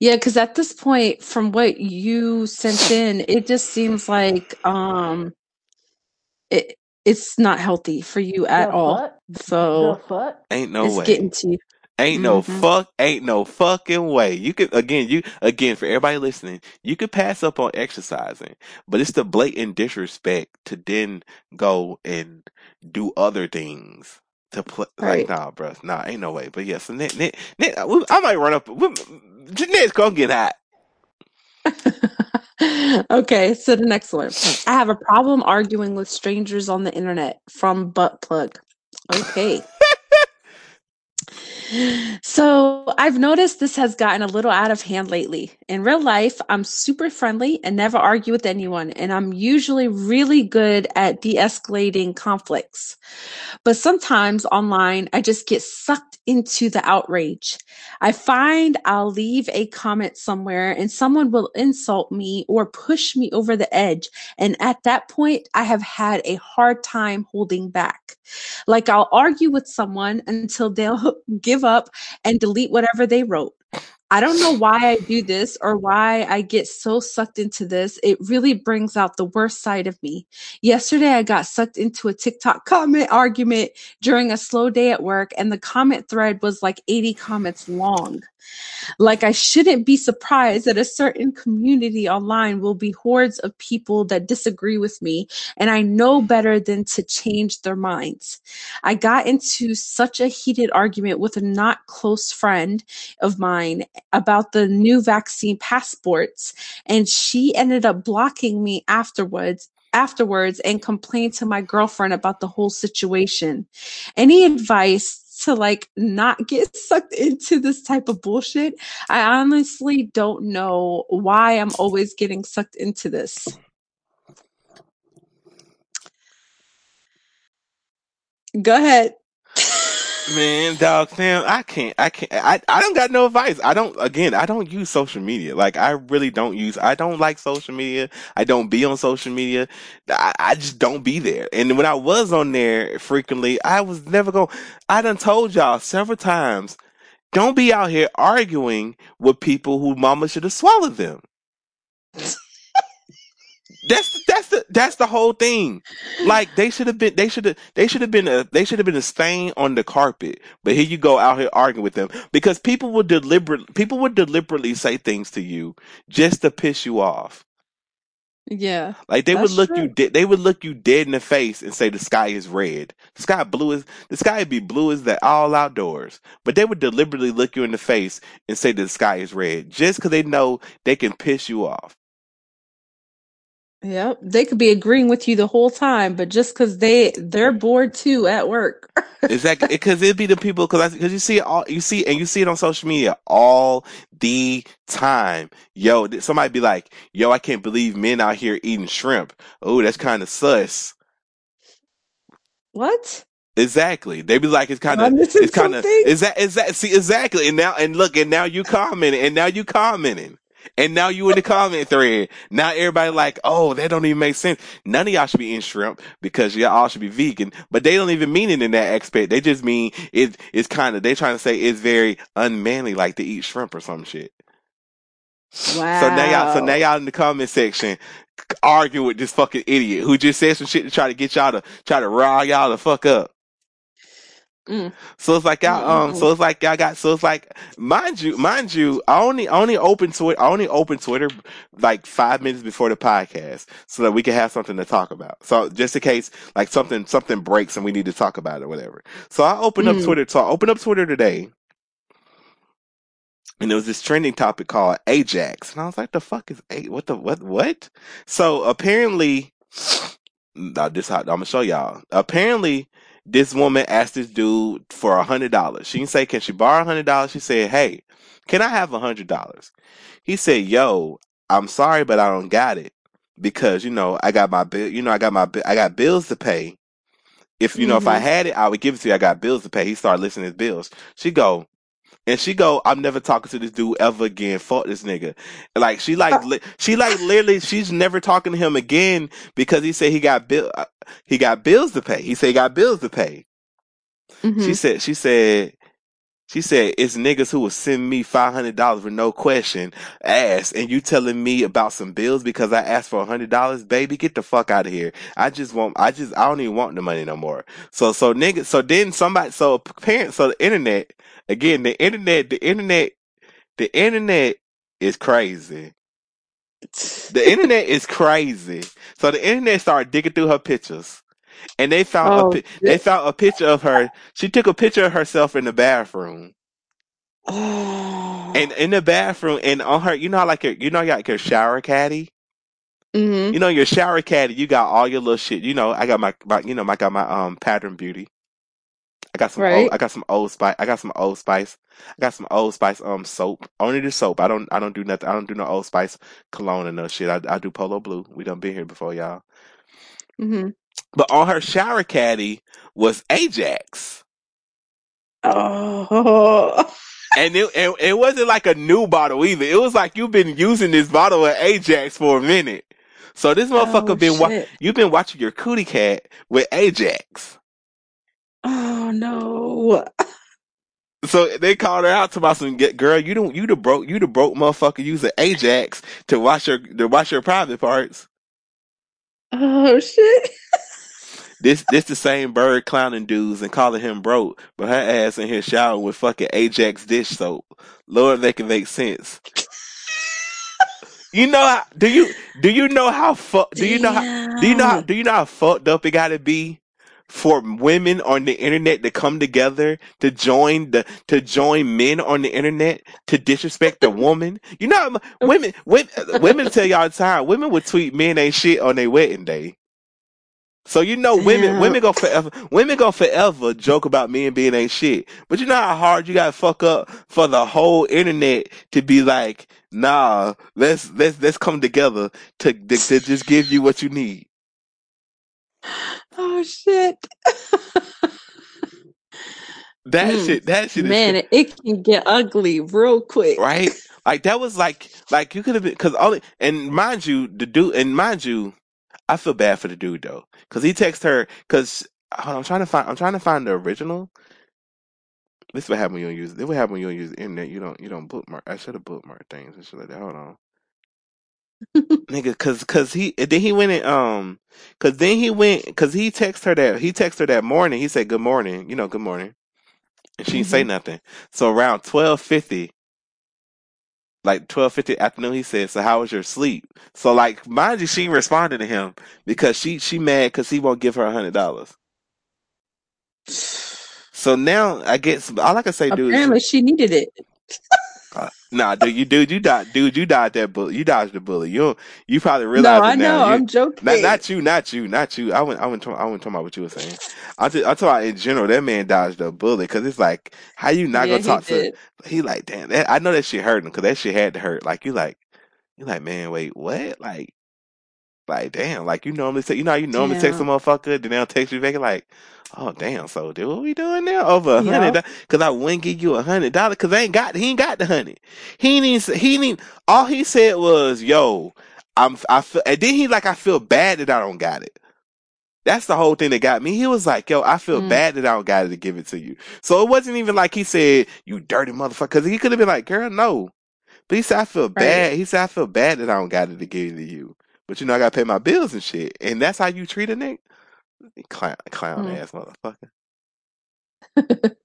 Speaker 3: Yeah, because at this point, from what you sent in, it just seems like um it it's not healthy for you at
Speaker 4: The
Speaker 3: all.
Speaker 4: fuck?
Speaker 3: So
Speaker 4: The fuck?
Speaker 1: Ain't no way,
Speaker 3: it's
Speaker 1: way.
Speaker 3: getting to you.
Speaker 1: Ain't no
Speaker 3: Mhm.
Speaker 1: fuck, ain't no fucking way. You could again, you again for everybody listening, you could pass up on exercising, but it's the blatant disrespect to then go and do other things to play.
Speaker 3: Right.
Speaker 1: Like, nah, bro, nah, ain't no way. But yeah, so Nick, Nick, Nick, I might run up. Nick's gonna get hot. *laughs*
Speaker 3: okay, so the next one. I have a problem arguing with strangers on the internet from butt plug. Okay. So I've noticed this has gotten a little out of hand lately. In real life, I'm super friendly and never argue with anyone, and I'm usually really good at de escalating conflicts. But sometimes online, I just get sucked into the outrage. I find I'll leave a comment somewhere and someone will insult me or push me over the edge. And at that point, I have had a hard time holding back. Like I'll argue with someone until they'll *laughs* give up and delete whatever they wrote. I don't know why I do this or why I get so sucked into this. It really brings out the worst side of me. Yesterday, I got sucked into a TikTok comment argument during a slow day at work, and the comment thread was like 80 comments long. Like, I shouldn't be surprised that a certain community online will be hordes of people that disagree with me, and I know better than to change their minds. I got into such a heated argument with a not close friend of mine about the new vaccine passports, and she ended up blocking me afterwards afterwards and complained to my girlfriend about the whole situation. Any advice to like not get *laughs* sucked into this type of bullshit? I honestly don't know why I'm always getting sucked into this. Go ahead.
Speaker 1: Man, dog, Sam, I can't, I can't, I, I don't got no advice. I don't, again, I don't use social media. Like, I really don't use, I don't like social media. I don't be on social media. I, I just don't be there. And when I was on there frequently, I was never going, I done told y'all several times, don't be out here arguing with people who mama should have swallowed them. That's that's the that's the whole thing. Like they should have been they should have they should have been a they should have been a stain on the carpet. But here you go out here arguing with them because people would deliberate people would deliberately say things to you just to piss you off.
Speaker 3: Yeah.
Speaker 1: Like they would look
Speaker 3: true.
Speaker 1: you de- they would look you dead in the face and say the sky is red. The sky blue is the sky would be blue as that all outdoors. But they would deliberately look you in the face and say the sky is red just because they know they can piss you off.
Speaker 3: Yep. They could be agreeing with you the whole time, but just because they they're bored too at work. *laughs*
Speaker 1: Exactly, because it'd be the people because because you see it all you see and you see it on social media all the time. Yo, somebody be like, "Yo, I can't believe men out here eating shrimp." Oh, that's kind of sus.
Speaker 3: what?
Speaker 1: Exactly, they be like, "It's kind of it's kind of is that is that see exactly." And now and look and now you commenting and now you commenting. And now you in the comment thread. Now everybody like, oh, that don't even make sense. None of y'all should be eating shrimp because y'all all should be vegan. But they don't even mean it in that aspect. They just mean it. It's kind of they trying to say it's very unmanly, like to eat shrimp or some shit.
Speaker 3: Wow.
Speaker 1: So now y'all, so now y'all in the comment section arguing with this fucking idiot who just said some shit to try to get y'all to try to rile y'all the fuck up.
Speaker 3: Mm.
Speaker 1: So it's like y'all, um, so it's like y'all got, so it's like, mind you, mind you, I only, I only open Twitter, I only open Twitter like five minutes before the podcast so that we can have something to talk about. So just in case like something, something breaks and we need to talk about it or whatever. So I open up
Speaker 3: Mm.
Speaker 1: Twitter, so I open up Twitter today and there was this trending topic called Ajax, and I was like, "The fuck is A? What the what what?" So apparently, *sniffs* now this how I'm gonna show y'all. Apparently, this woman asked this dude for a hundred dollars. She didn't say, "Can she borrow a hundred dollars?" She said, "Hey, can I have a hundred dollars?" He said, "Yo, I'm sorry, but I don't got it because you know I got my bill. You know I got my I got bills to pay. If you know if I
Speaker 3: Mhm.
Speaker 1: had it, I would give it to you. I got bills to pay." He started listing his bills. She go. And she go, I'm never talking to this dude ever again. Fuck this nigga. Like she like li- she like literally she's never talking to him again because he said he got bill uh, he got bills to pay. He said he got bills to pay. She
Speaker 3: Mhm.
Speaker 1: said she said she said it's niggas who will send me five hundred dollars with no question ass and you telling me about some bills because I asked for a hundred dollars, baby, get the fuck out of here. I just want I just I don't even want the money no more. So so niggas so then somebody so parents so the internet again the internet the internet the internet is crazy. The *laughs* internet is crazy. So the internet started digging through her pictures, and they found a
Speaker 3: Oh,
Speaker 1: they found a picture of her. She took a picture of herself in the bathroom,
Speaker 3: Oh.
Speaker 1: and in the bathroom, and on her, you know, like your, you know, you like your shower caddy.
Speaker 3: Mhm.
Speaker 1: You know, your shower caddy. You got all your little shit. You know, I got my, my you know, I got my um pattern beauty. I got some
Speaker 3: Right.
Speaker 1: old, I got some old spice. I got some old spice. I got some old spice um soap. Only the soap. I don't I don't do nothing. I don't do no old spice cologne and no shit. I I do polo blue. We done been here before, y'all.
Speaker 3: Mhm.
Speaker 1: But on her shower caddy was Ajax.
Speaker 3: Oh. *laughs*
Speaker 1: And it, and it wasn't like a new bottle either. It was like you've been using this bottle of Ajax for a minute. So this motherfucker
Speaker 3: Oh
Speaker 1: been wa- you've been watching your cootie cat with Ajax.
Speaker 3: Oh no.
Speaker 1: So they called her out to about some get girl. You don't you the broke you the broke motherfucker using Ajax to wash your to wash your private parts.
Speaker 3: Oh shit. *laughs*
Speaker 1: This this the same bird clowning dudes and calling him broke, but her ass in here showering with fucking Ajax dish soap. Lord, they can make sense. You know how do you do you know how fu- do you know how do you know how do you know how fucked up it gotta be for women on the internet to come together to join the to join men on the internet to disrespect a woman? You know women women women tell y'all all the time women would tweet men ain't shit on their wedding day. So you know women
Speaker 3: Damn.
Speaker 1: women go forever women go forever joke about men being ain't shit. But you know how hard you gotta fuck up for the whole internet to be like, nah, let's let's let's come together to to, to just give you what you need.
Speaker 3: Oh shit.
Speaker 1: That
Speaker 3: Mm.
Speaker 1: shit that shit is
Speaker 3: Man, it, it can get ugly real quick.
Speaker 1: right. Like that was like like you could have been because only and mind you the dude and mind you I feel bad for the dude though because he texted her because I'm trying to find I'm trying to find the original. This is what happen when you don't use this what happen when you don't use the internet. You don't you don't bookmark. I should have bookmarked things and shit like that. Hold on, *laughs* nigga, cause cause he then he went and um cause then he went cause he texted her that he texted her that morning. He said good morning, you know good morning, and she didn't say
Speaker 3: Mhm.
Speaker 1: nothing. So around twelve fifty. Like twelve fifty afternoon, he said, "So how was your sleep?" So like, mind you, she responded to him because she she mad because he won't give her a hundred dollars. So now I guess all I can say, dude,
Speaker 3: Apparently she needed it. *laughs*
Speaker 1: Nah, dude, you dude, you died, dude, you died that bullet. You dodged the bullet. You you probably
Speaker 3: No,
Speaker 1: realize
Speaker 3: I
Speaker 1: it now.
Speaker 3: know.
Speaker 1: You
Speaker 3: I'm joking.
Speaker 1: not not you, not you, not you. I went I went I went talking about what you were saying. I just, about in general. That man dodged a bullet because it's like how you not
Speaker 3: yeah,
Speaker 1: gonna talk to.
Speaker 3: did.
Speaker 1: He like damn. That, I know that shit hurt him because that shit had to hurt. Like you like you like man, wait, what? Like like damn. Like you normally say, you know, how you normally text a motherfucker, then they'll text you back like. Oh damn! So dude, what we doing now? Over a hundred?
Speaker 3: Yep.
Speaker 1: Cause I wouldn't give you a hundred dollars. Cause I ain't got he ain't got the hundred. He even, he even, all he said was, "Yo, I'm I feel," and then he like, "I feel bad that I don't got it." That's the whole thing that got me. He was like, "Yo, I feel
Speaker 3: Mm.
Speaker 1: bad that I don't got it to give it to you." So it wasn't even like he said, "You dirty motherfucker," because he could have been like, "Girl, no." But he said, "I feel
Speaker 3: Right.
Speaker 1: bad." He said, "I feel bad that I don't got it to give it to you." But you know, I gotta pay my bills and shit, and that's how you treat a nigga. Clown, clown
Speaker 3: Mm.
Speaker 1: ass motherfucker. *laughs*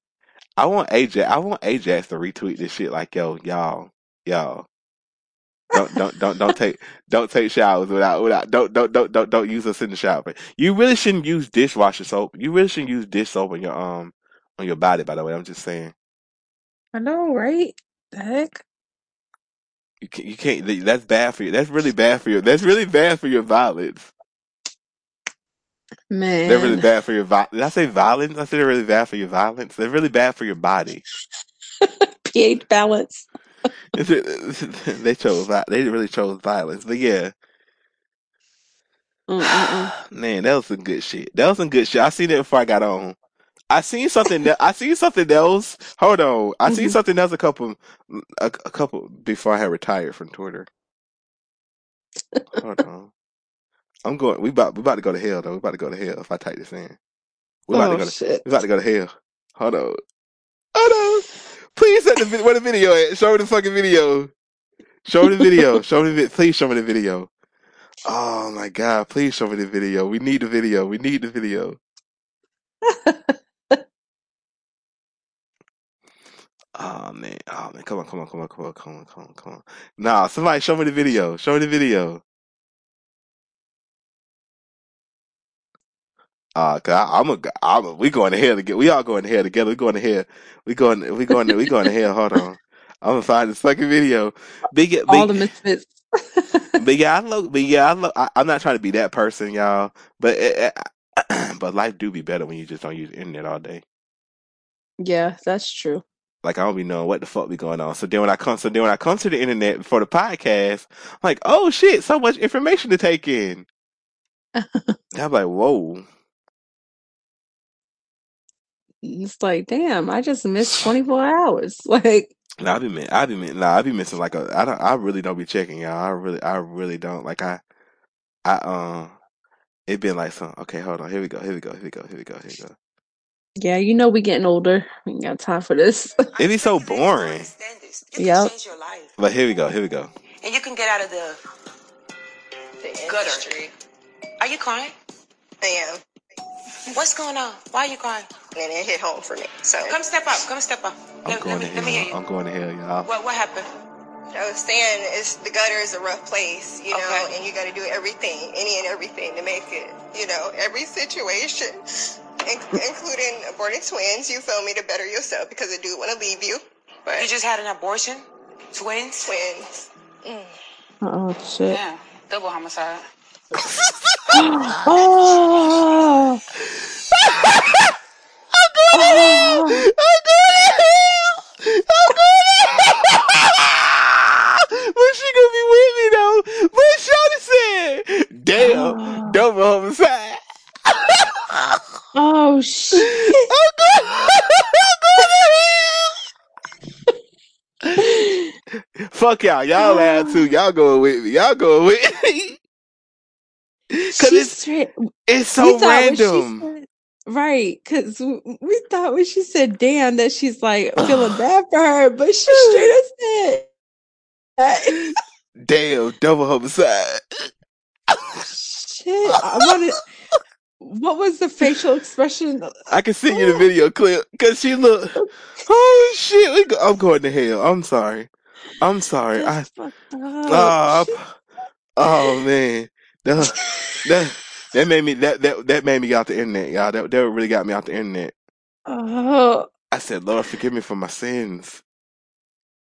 Speaker 1: I want Ajax. I want Ajax to retweet this shit like, "Yo, y'all, y'all." Don't don't don't don't take don't take showers without without don't don't don't don't don't use us in the shower. You really shouldn't use dishwasher soap. You really shouldn't use dish soap on your um on your body. By the way, I'm just saying.
Speaker 3: I know, right? The heck?
Speaker 1: You can't, you can't. That's bad for you. That's really bad for you. That's really bad for your violence.
Speaker 3: Man.
Speaker 1: They're really bad for your violence. Did I say violence? I said they're really bad for your violence. They're really bad for your body. *laughs*
Speaker 3: pH balance. *laughs*
Speaker 1: they chose. They really chose violence. But yeah,
Speaker 3: Mm-mm-mm. *sighs*
Speaker 1: man, that was some good shit. That was some good shit. I seen it before I got on. I seen something. That, I seen something else. Hold on. I seen
Speaker 3: Mhm.
Speaker 1: something else a couple, a, a couple before I had retired from Twitter. Hold on. I'm going. We about we about to go to hell though. We about to go to hell if I type this in. We about
Speaker 3: Oh,
Speaker 1: to go to.
Speaker 3: shit.
Speaker 1: We about to go to hell. Hold on. Hold on. Please set the vid- where the video at. Show me the fucking video. Show me the video. *laughs* show me the vi- please show me the video. Oh my god! Please show me the video. We need the video. We need the video. Oh man. Oh man. Come on. Come on. Come on. Come on. Come on. Come on. Come on. Nah. Somebody show me the video. Show me the video. Uh, cause I, I'm a, I'm a, we going to hell together. We all going to hell together. We going to hell. We going, we going, we going to hell. Hold on. I'm gonna find this fucking video. Big, big,
Speaker 3: All the misfits. *laughs*
Speaker 1: but yeah, I look, but yeah, I look, I, I'm not trying to be that person, y'all. But it, *clears throat* it- but life do be better when you just don't use the internet all day.
Speaker 3: yeah, that's true.
Speaker 1: Like I don't be knowing what the fuck be going on. So then when I come, so then when I come to the internet for the podcast, I'm like, oh shit, so much information to take in. *laughs* I'm like, whoa.
Speaker 3: It's like, damn, I just missed 24 hours. *laughs* Like,
Speaker 1: Nah, I be mi- I be mi- nah, I be missing like a I don't I really don't be checking y'all. I really I really don't like I I um it been like some okay hold on here we go here we go here we go here we go here we go.
Speaker 3: yeah, you know we getting older. We ain't got time for this. *laughs*
Speaker 1: It be so boring.
Speaker 5: You
Speaker 3: Yep.
Speaker 5: can change your life.
Speaker 1: But here we go here we go.
Speaker 5: And you can get out of the gutter. Are you crying?
Speaker 6: I am.
Speaker 5: What's going on? Why are you crying?
Speaker 6: And it hit home for me. So
Speaker 5: Come step up. Come step up.
Speaker 1: I'm
Speaker 5: Let,
Speaker 1: going
Speaker 5: let
Speaker 1: to
Speaker 5: me, let
Speaker 1: hell.
Speaker 5: you.
Speaker 1: I'm going to hell, y'all.
Speaker 5: What, what happened?
Speaker 6: I was saying it's the gutter is a rough place, you know,
Speaker 5: Okay.
Speaker 6: and you got to do everything, any and everything to make it, you know, every situation, in- including aborting twins. You feel me to better yourself because I do want to leave you, but
Speaker 5: You just had an abortion? Twins?
Speaker 6: twins.
Speaker 3: oh shit.
Speaker 5: Yeah. Double homicide.
Speaker 3: Oh, oh.
Speaker 1: I'm going to hell. I'm going to hell. But she gonna be with me though. But Shawty said, damn, double homicide.
Speaker 3: Oh shit.
Speaker 1: I'm going, I'm going hell. Fuck y'all. Y'all laugh too. Y'all going with me. Y'all going with me. *laughs* Cause it's
Speaker 3: straight.
Speaker 1: it's so
Speaker 3: thought when she
Speaker 1: random.
Speaker 3: said- right, because we thought when she said "damn" that she's like feeling *sighs* bad for her, but she straight up said, that.
Speaker 1: Damn, double homicide.
Speaker 3: "Shit." I wanted. What was the facial expression?
Speaker 1: I can send you the *sighs* video clip because she looked. Oh shit, we go, I'm going to hell. I'm sorry. I'm sorry. I
Speaker 3: That's fucked
Speaker 1: oh.
Speaker 3: Ah,
Speaker 1: I- oh man, that, that that made me that that that made me get out the internet, y'all. That that really got me out the internet.
Speaker 3: Oh,
Speaker 1: I said, Lord, forgive me for my sins.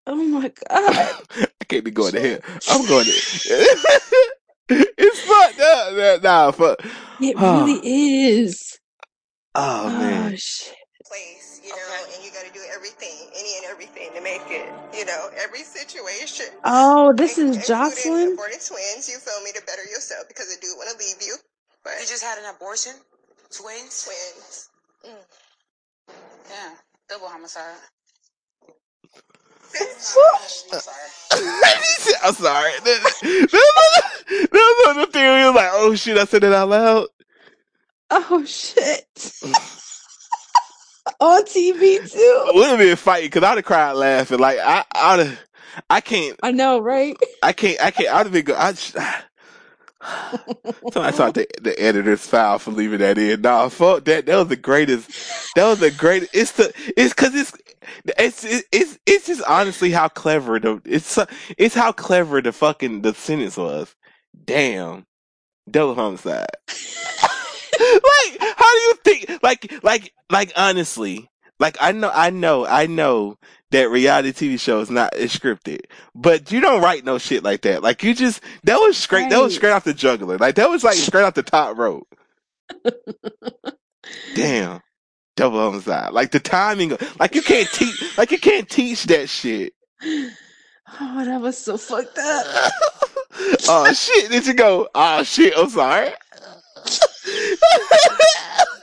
Speaker 3: oh my *laughs* god.
Speaker 1: I can't be going to hell. I'm going to. *laughs* it's fucked up. Nah, fuck.
Speaker 3: It *sighs* really is.
Speaker 1: Oh
Speaker 3: Oh
Speaker 1: man.
Speaker 3: shit.
Speaker 6: Place, you know, and you got to do everything, any and everything to make it, you know, every situation.
Speaker 3: Oh, this is Jocelyn.
Speaker 6: aborting twins. You feel me to better yourself because I do want to leave you, but
Speaker 5: You just had an abortion? Twins?
Speaker 6: twins. Mm.
Speaker 5: Yeah. Double homicide. *laughs* *laughs*
Speaker 1: I'm sorry. That, *laughs* that, that was the thing. We was like, oh shit, I said it out loud.
Speaker 3: Oh shit. On TV too.
Speaker 1: We'd have been fighting because I'd have cried laughing. Like I, I'd I can't,
Speaker 3: I know, right?
Speaker 1: I can't, I can't. I'd have been. go- I just, *sighs* Somebody thought the, the editor's foul for leaving that in. Nah, fuck that. That was the greatest. That was the greatest. It's the. It's because it's. It's it's it's just honestly how clever the it's it's how clever the fucking the sentence was. Damn, double homicide. *laughs* like, how do you think? Like, like, like, honestly, Like I know, I know, I know that reality TV show is not is scripted, but you don't write no shit like that. Like you just that was straight. That was straight off the juggler. Like that was like *laughs* straight off the top rope. Damn, double homicide. Like the timing. Like you can't teach. Like you can't teach that shit.
Speaker 3: Oh, that was so fucked up. *laughs*
Speaker 1: oh shit! Did you go? Oh shit! I'm sorry. *laughs*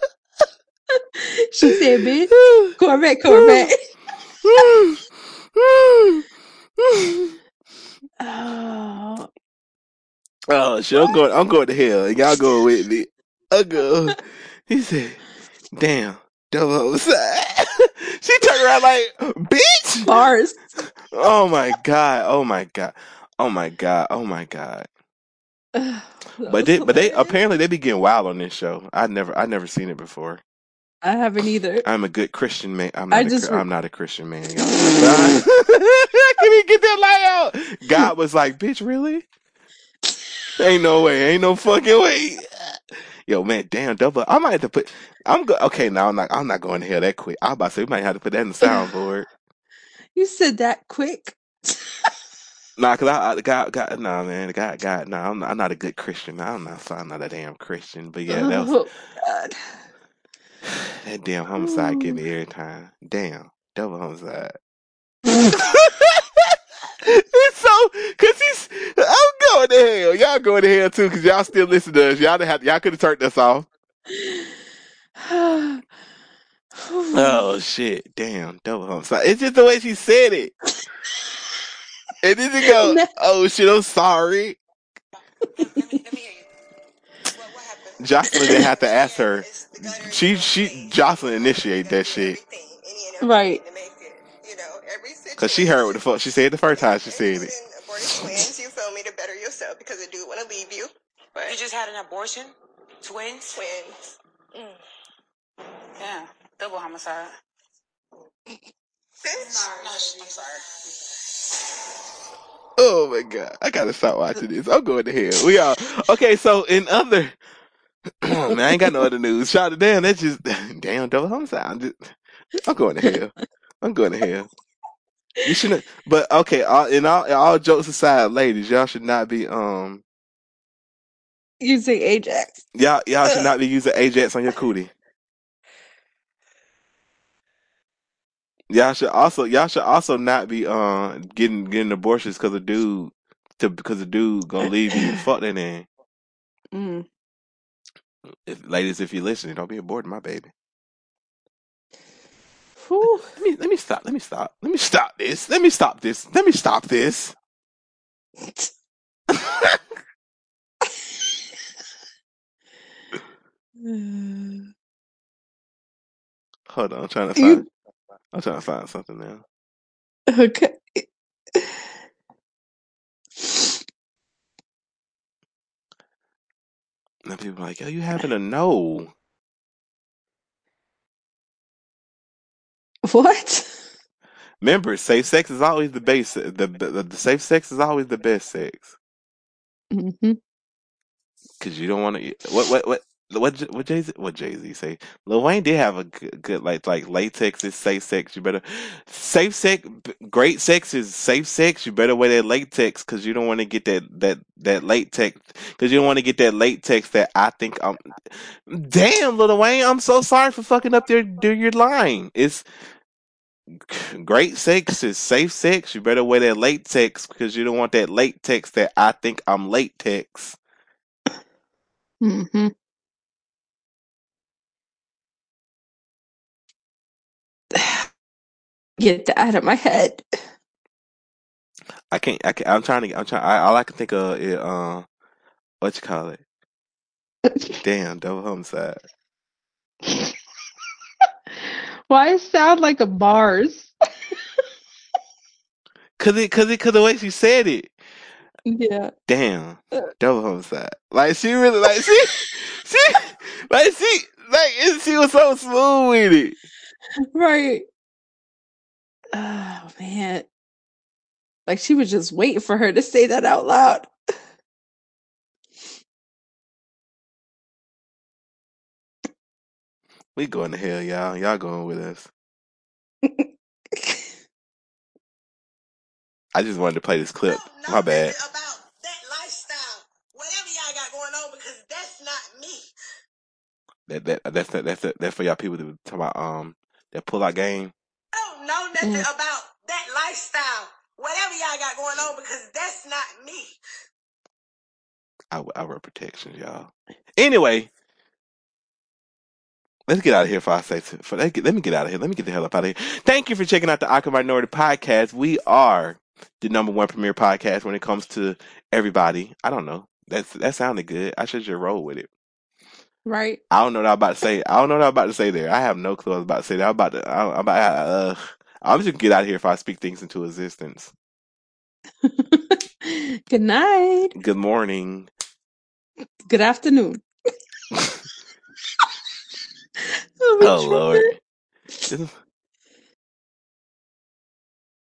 Speaker 1: *laughs*
Speaker 3: She said, bitch, Corvette, Corvette. Oh,
Speaker 1: oh shit! I'm going. I'm going to hell, y'all going with me. I go. He said, "Damn, double homicide." *laughs* she turned around like, "Bitch!"
Speaker 3: bars.
Speaker 1: Oh my god! Oh my god! Oh my god! Oh my god! *sighs* But they, but they apparently they be getting wild on this show. I never, I never seen it before.
Speaker 3: I haven't either.
Speaker 1: I'm a good Christian man. I'm not. A,
Speaker 3: just re-
Speaker 1: I'm not a Christian man, y'all. I can't even get that lie out. God was like, "Bitch, really? Ain't no way. Ain't no fucking way." Yo, man, damn, double. I might have to put. I'm go. Okay, now I'm not. I'm not going to hell that quick. I'm about to say we might have to put that in the *laughs* soundboard.
Speaker 3: You said that quick.
Speaker 1: Nah, cause I, I God, God, nah, man, God, God, nah, I'm not, I'm not a good Christian. I'm not, I'm not a damn Christian. But yeah, that was
Speaker 3: Oh.
Speaker 1: That damn homicide get me every time. Damn, double homicide. *laughs* it's so, cause he's, I'm going to hell. Y'all going to hell too, cause y'all still listen to us. Y'all have, y'all could have turned us off. Oh *sighs* shit, damn, double homicide. It's just the way she said it. And then you go, *laughs*
Speaker 3: No.
Speaker 1: oh shit, I'm sorry.
Speaker 6: Let me, let me hear you. What, what happened?
Speaker 1: Jocelyn didn't have to ask her.
Speaker 6: It's the gutter,
Speaker 1: She, she,
Speaker 6: things.
Speaker 1: Jocelyn
Speaker 6: You
Speaker 1: that shit.
Speaker 6: everything, any and
Speaker 3: Right.
Speaker 6: everything to make it, you know, every
Speaker 1: Cause she heard what the fuck she said the first time she said it.
Speaker 6: twins, you feel me, to better yourself because I do want to leave you. But
Speaker 5: You just had an abortion? Twins?
Speaker 6: twins. Mm.
Speaker 5: Yeah. Double homicide.
Speaker 6: Bitch.
Speaker 5: No, sh- I'm sorry.
Speaker 1: Oh my god, I gotta stop watching this. I'm going to hell. We are okay. So in other, *clears throat* man, I ain't got no other news. Shout it down. That's just *laughs* damn double homicide. I'm, just, I'm going to hell. I'm going to hell. You shouldn't. But okay, all, in all all jokes aside, ladies, y'all should not be um
Speaker 3: Using Ajax.
Speaker 1: y'all y'all should not be using Ajax on your cootie. Y'all should also y'all should also not be uh getting getting abortions because a dude to because a dude gonna leave you. Fuck that name.
Speaker 3: Mm.
Speaker 1: If, ladies, if you're listening, don't be aborting my baby.
Speaker 3: Whew.
Speaker 1: Let me let me stop. Let me stop. Let me stop this. Let me stop this. Let me stop this. *laughs* Hold on, I'm trying to
Speaker 3: You
Speaker 1: find. I'm trying to find something now.
Speaker 3: okay?
Speaker 1: And people are like, "Yo, you having a no?"
Speaker 3: What?
Speaker 1: Remember, safe sex is always the base. The, the, the safe sex is always the best sex
Speaker 3: hmm
Speaker 1: because you don't want to. What what what what what Jay Z what Jay Z say? Lil Wayne did have a good, good like like latex is safe sex. You better safe sex. Great sex is safe sex. You better wear that latex because you don't want to get that that that latex because you don't want to get that latex that I think I'm. Damn, Lil Wayne, I'm so sorry for fucking up your do your line. It's great sex is safe sex. You better wear that latex because you don't want that latex that I think I'm latex.
Speaker 3: hmm Get that out of my head.
Speaker 1: I can't. I can't I'm trying to. I'm trying. I, all I can think of is uh, what you call it? Damn, double homicide. *laughs*
Speaker 3: Why it sound like a bars? *laughs*
Speaker 1: Cause it, cause it, cause the way she said it.
Speaker 3: Yeah.
Speaker 1: Damn, double homicide. Like she really, like she, *laughs* she, like she, like it, she was so smooth with it.
Speaker 3: Right. Oh man. Like she was just waiting for her to say that out loud.
Speaker 1: We going to hell, y'all. Y'all going with us. *laughs* I just wanted to play this clip.
Speaker 6: No,
Speaker 1: My bad.
Speaker 6: that that's.
Speaker 1: That that that's that, that's that, that's for y'all people to talk about um that pull out game.
Speaker 6: I don't know nothing
Speaker 3: Mm.
Speaker 6: about that lifestyle, whatever y'all got going on, because that's not me.
Speaker 1: I I wear protections, y'all. Anyway, let's get out of here. For I say, for let, let me get out of here. Let me get the hell up out of here. Thank you for checking out the Awkward Minority Podcast. We are the number one premier podcast when it comes to everybody. I don't know. That's that sounded good. I should just roll with it.
Speaker 3: Right.
Speaker 1: I don't know what I'm about to say. I don't know what I'm about to say there. I have no clue what I was about to say there. I'm about to. I'm about. Uh, I'm just gonna get out of here if I speak things into existence. *laughs*
Speaker 3: Good night.
Speaker 1: Good morning.
Speaker 3: Good afternoon. *laughs* *laughs*
Speaker 1: oh
Speaker 3: Oh,
Speaker 1: Lord.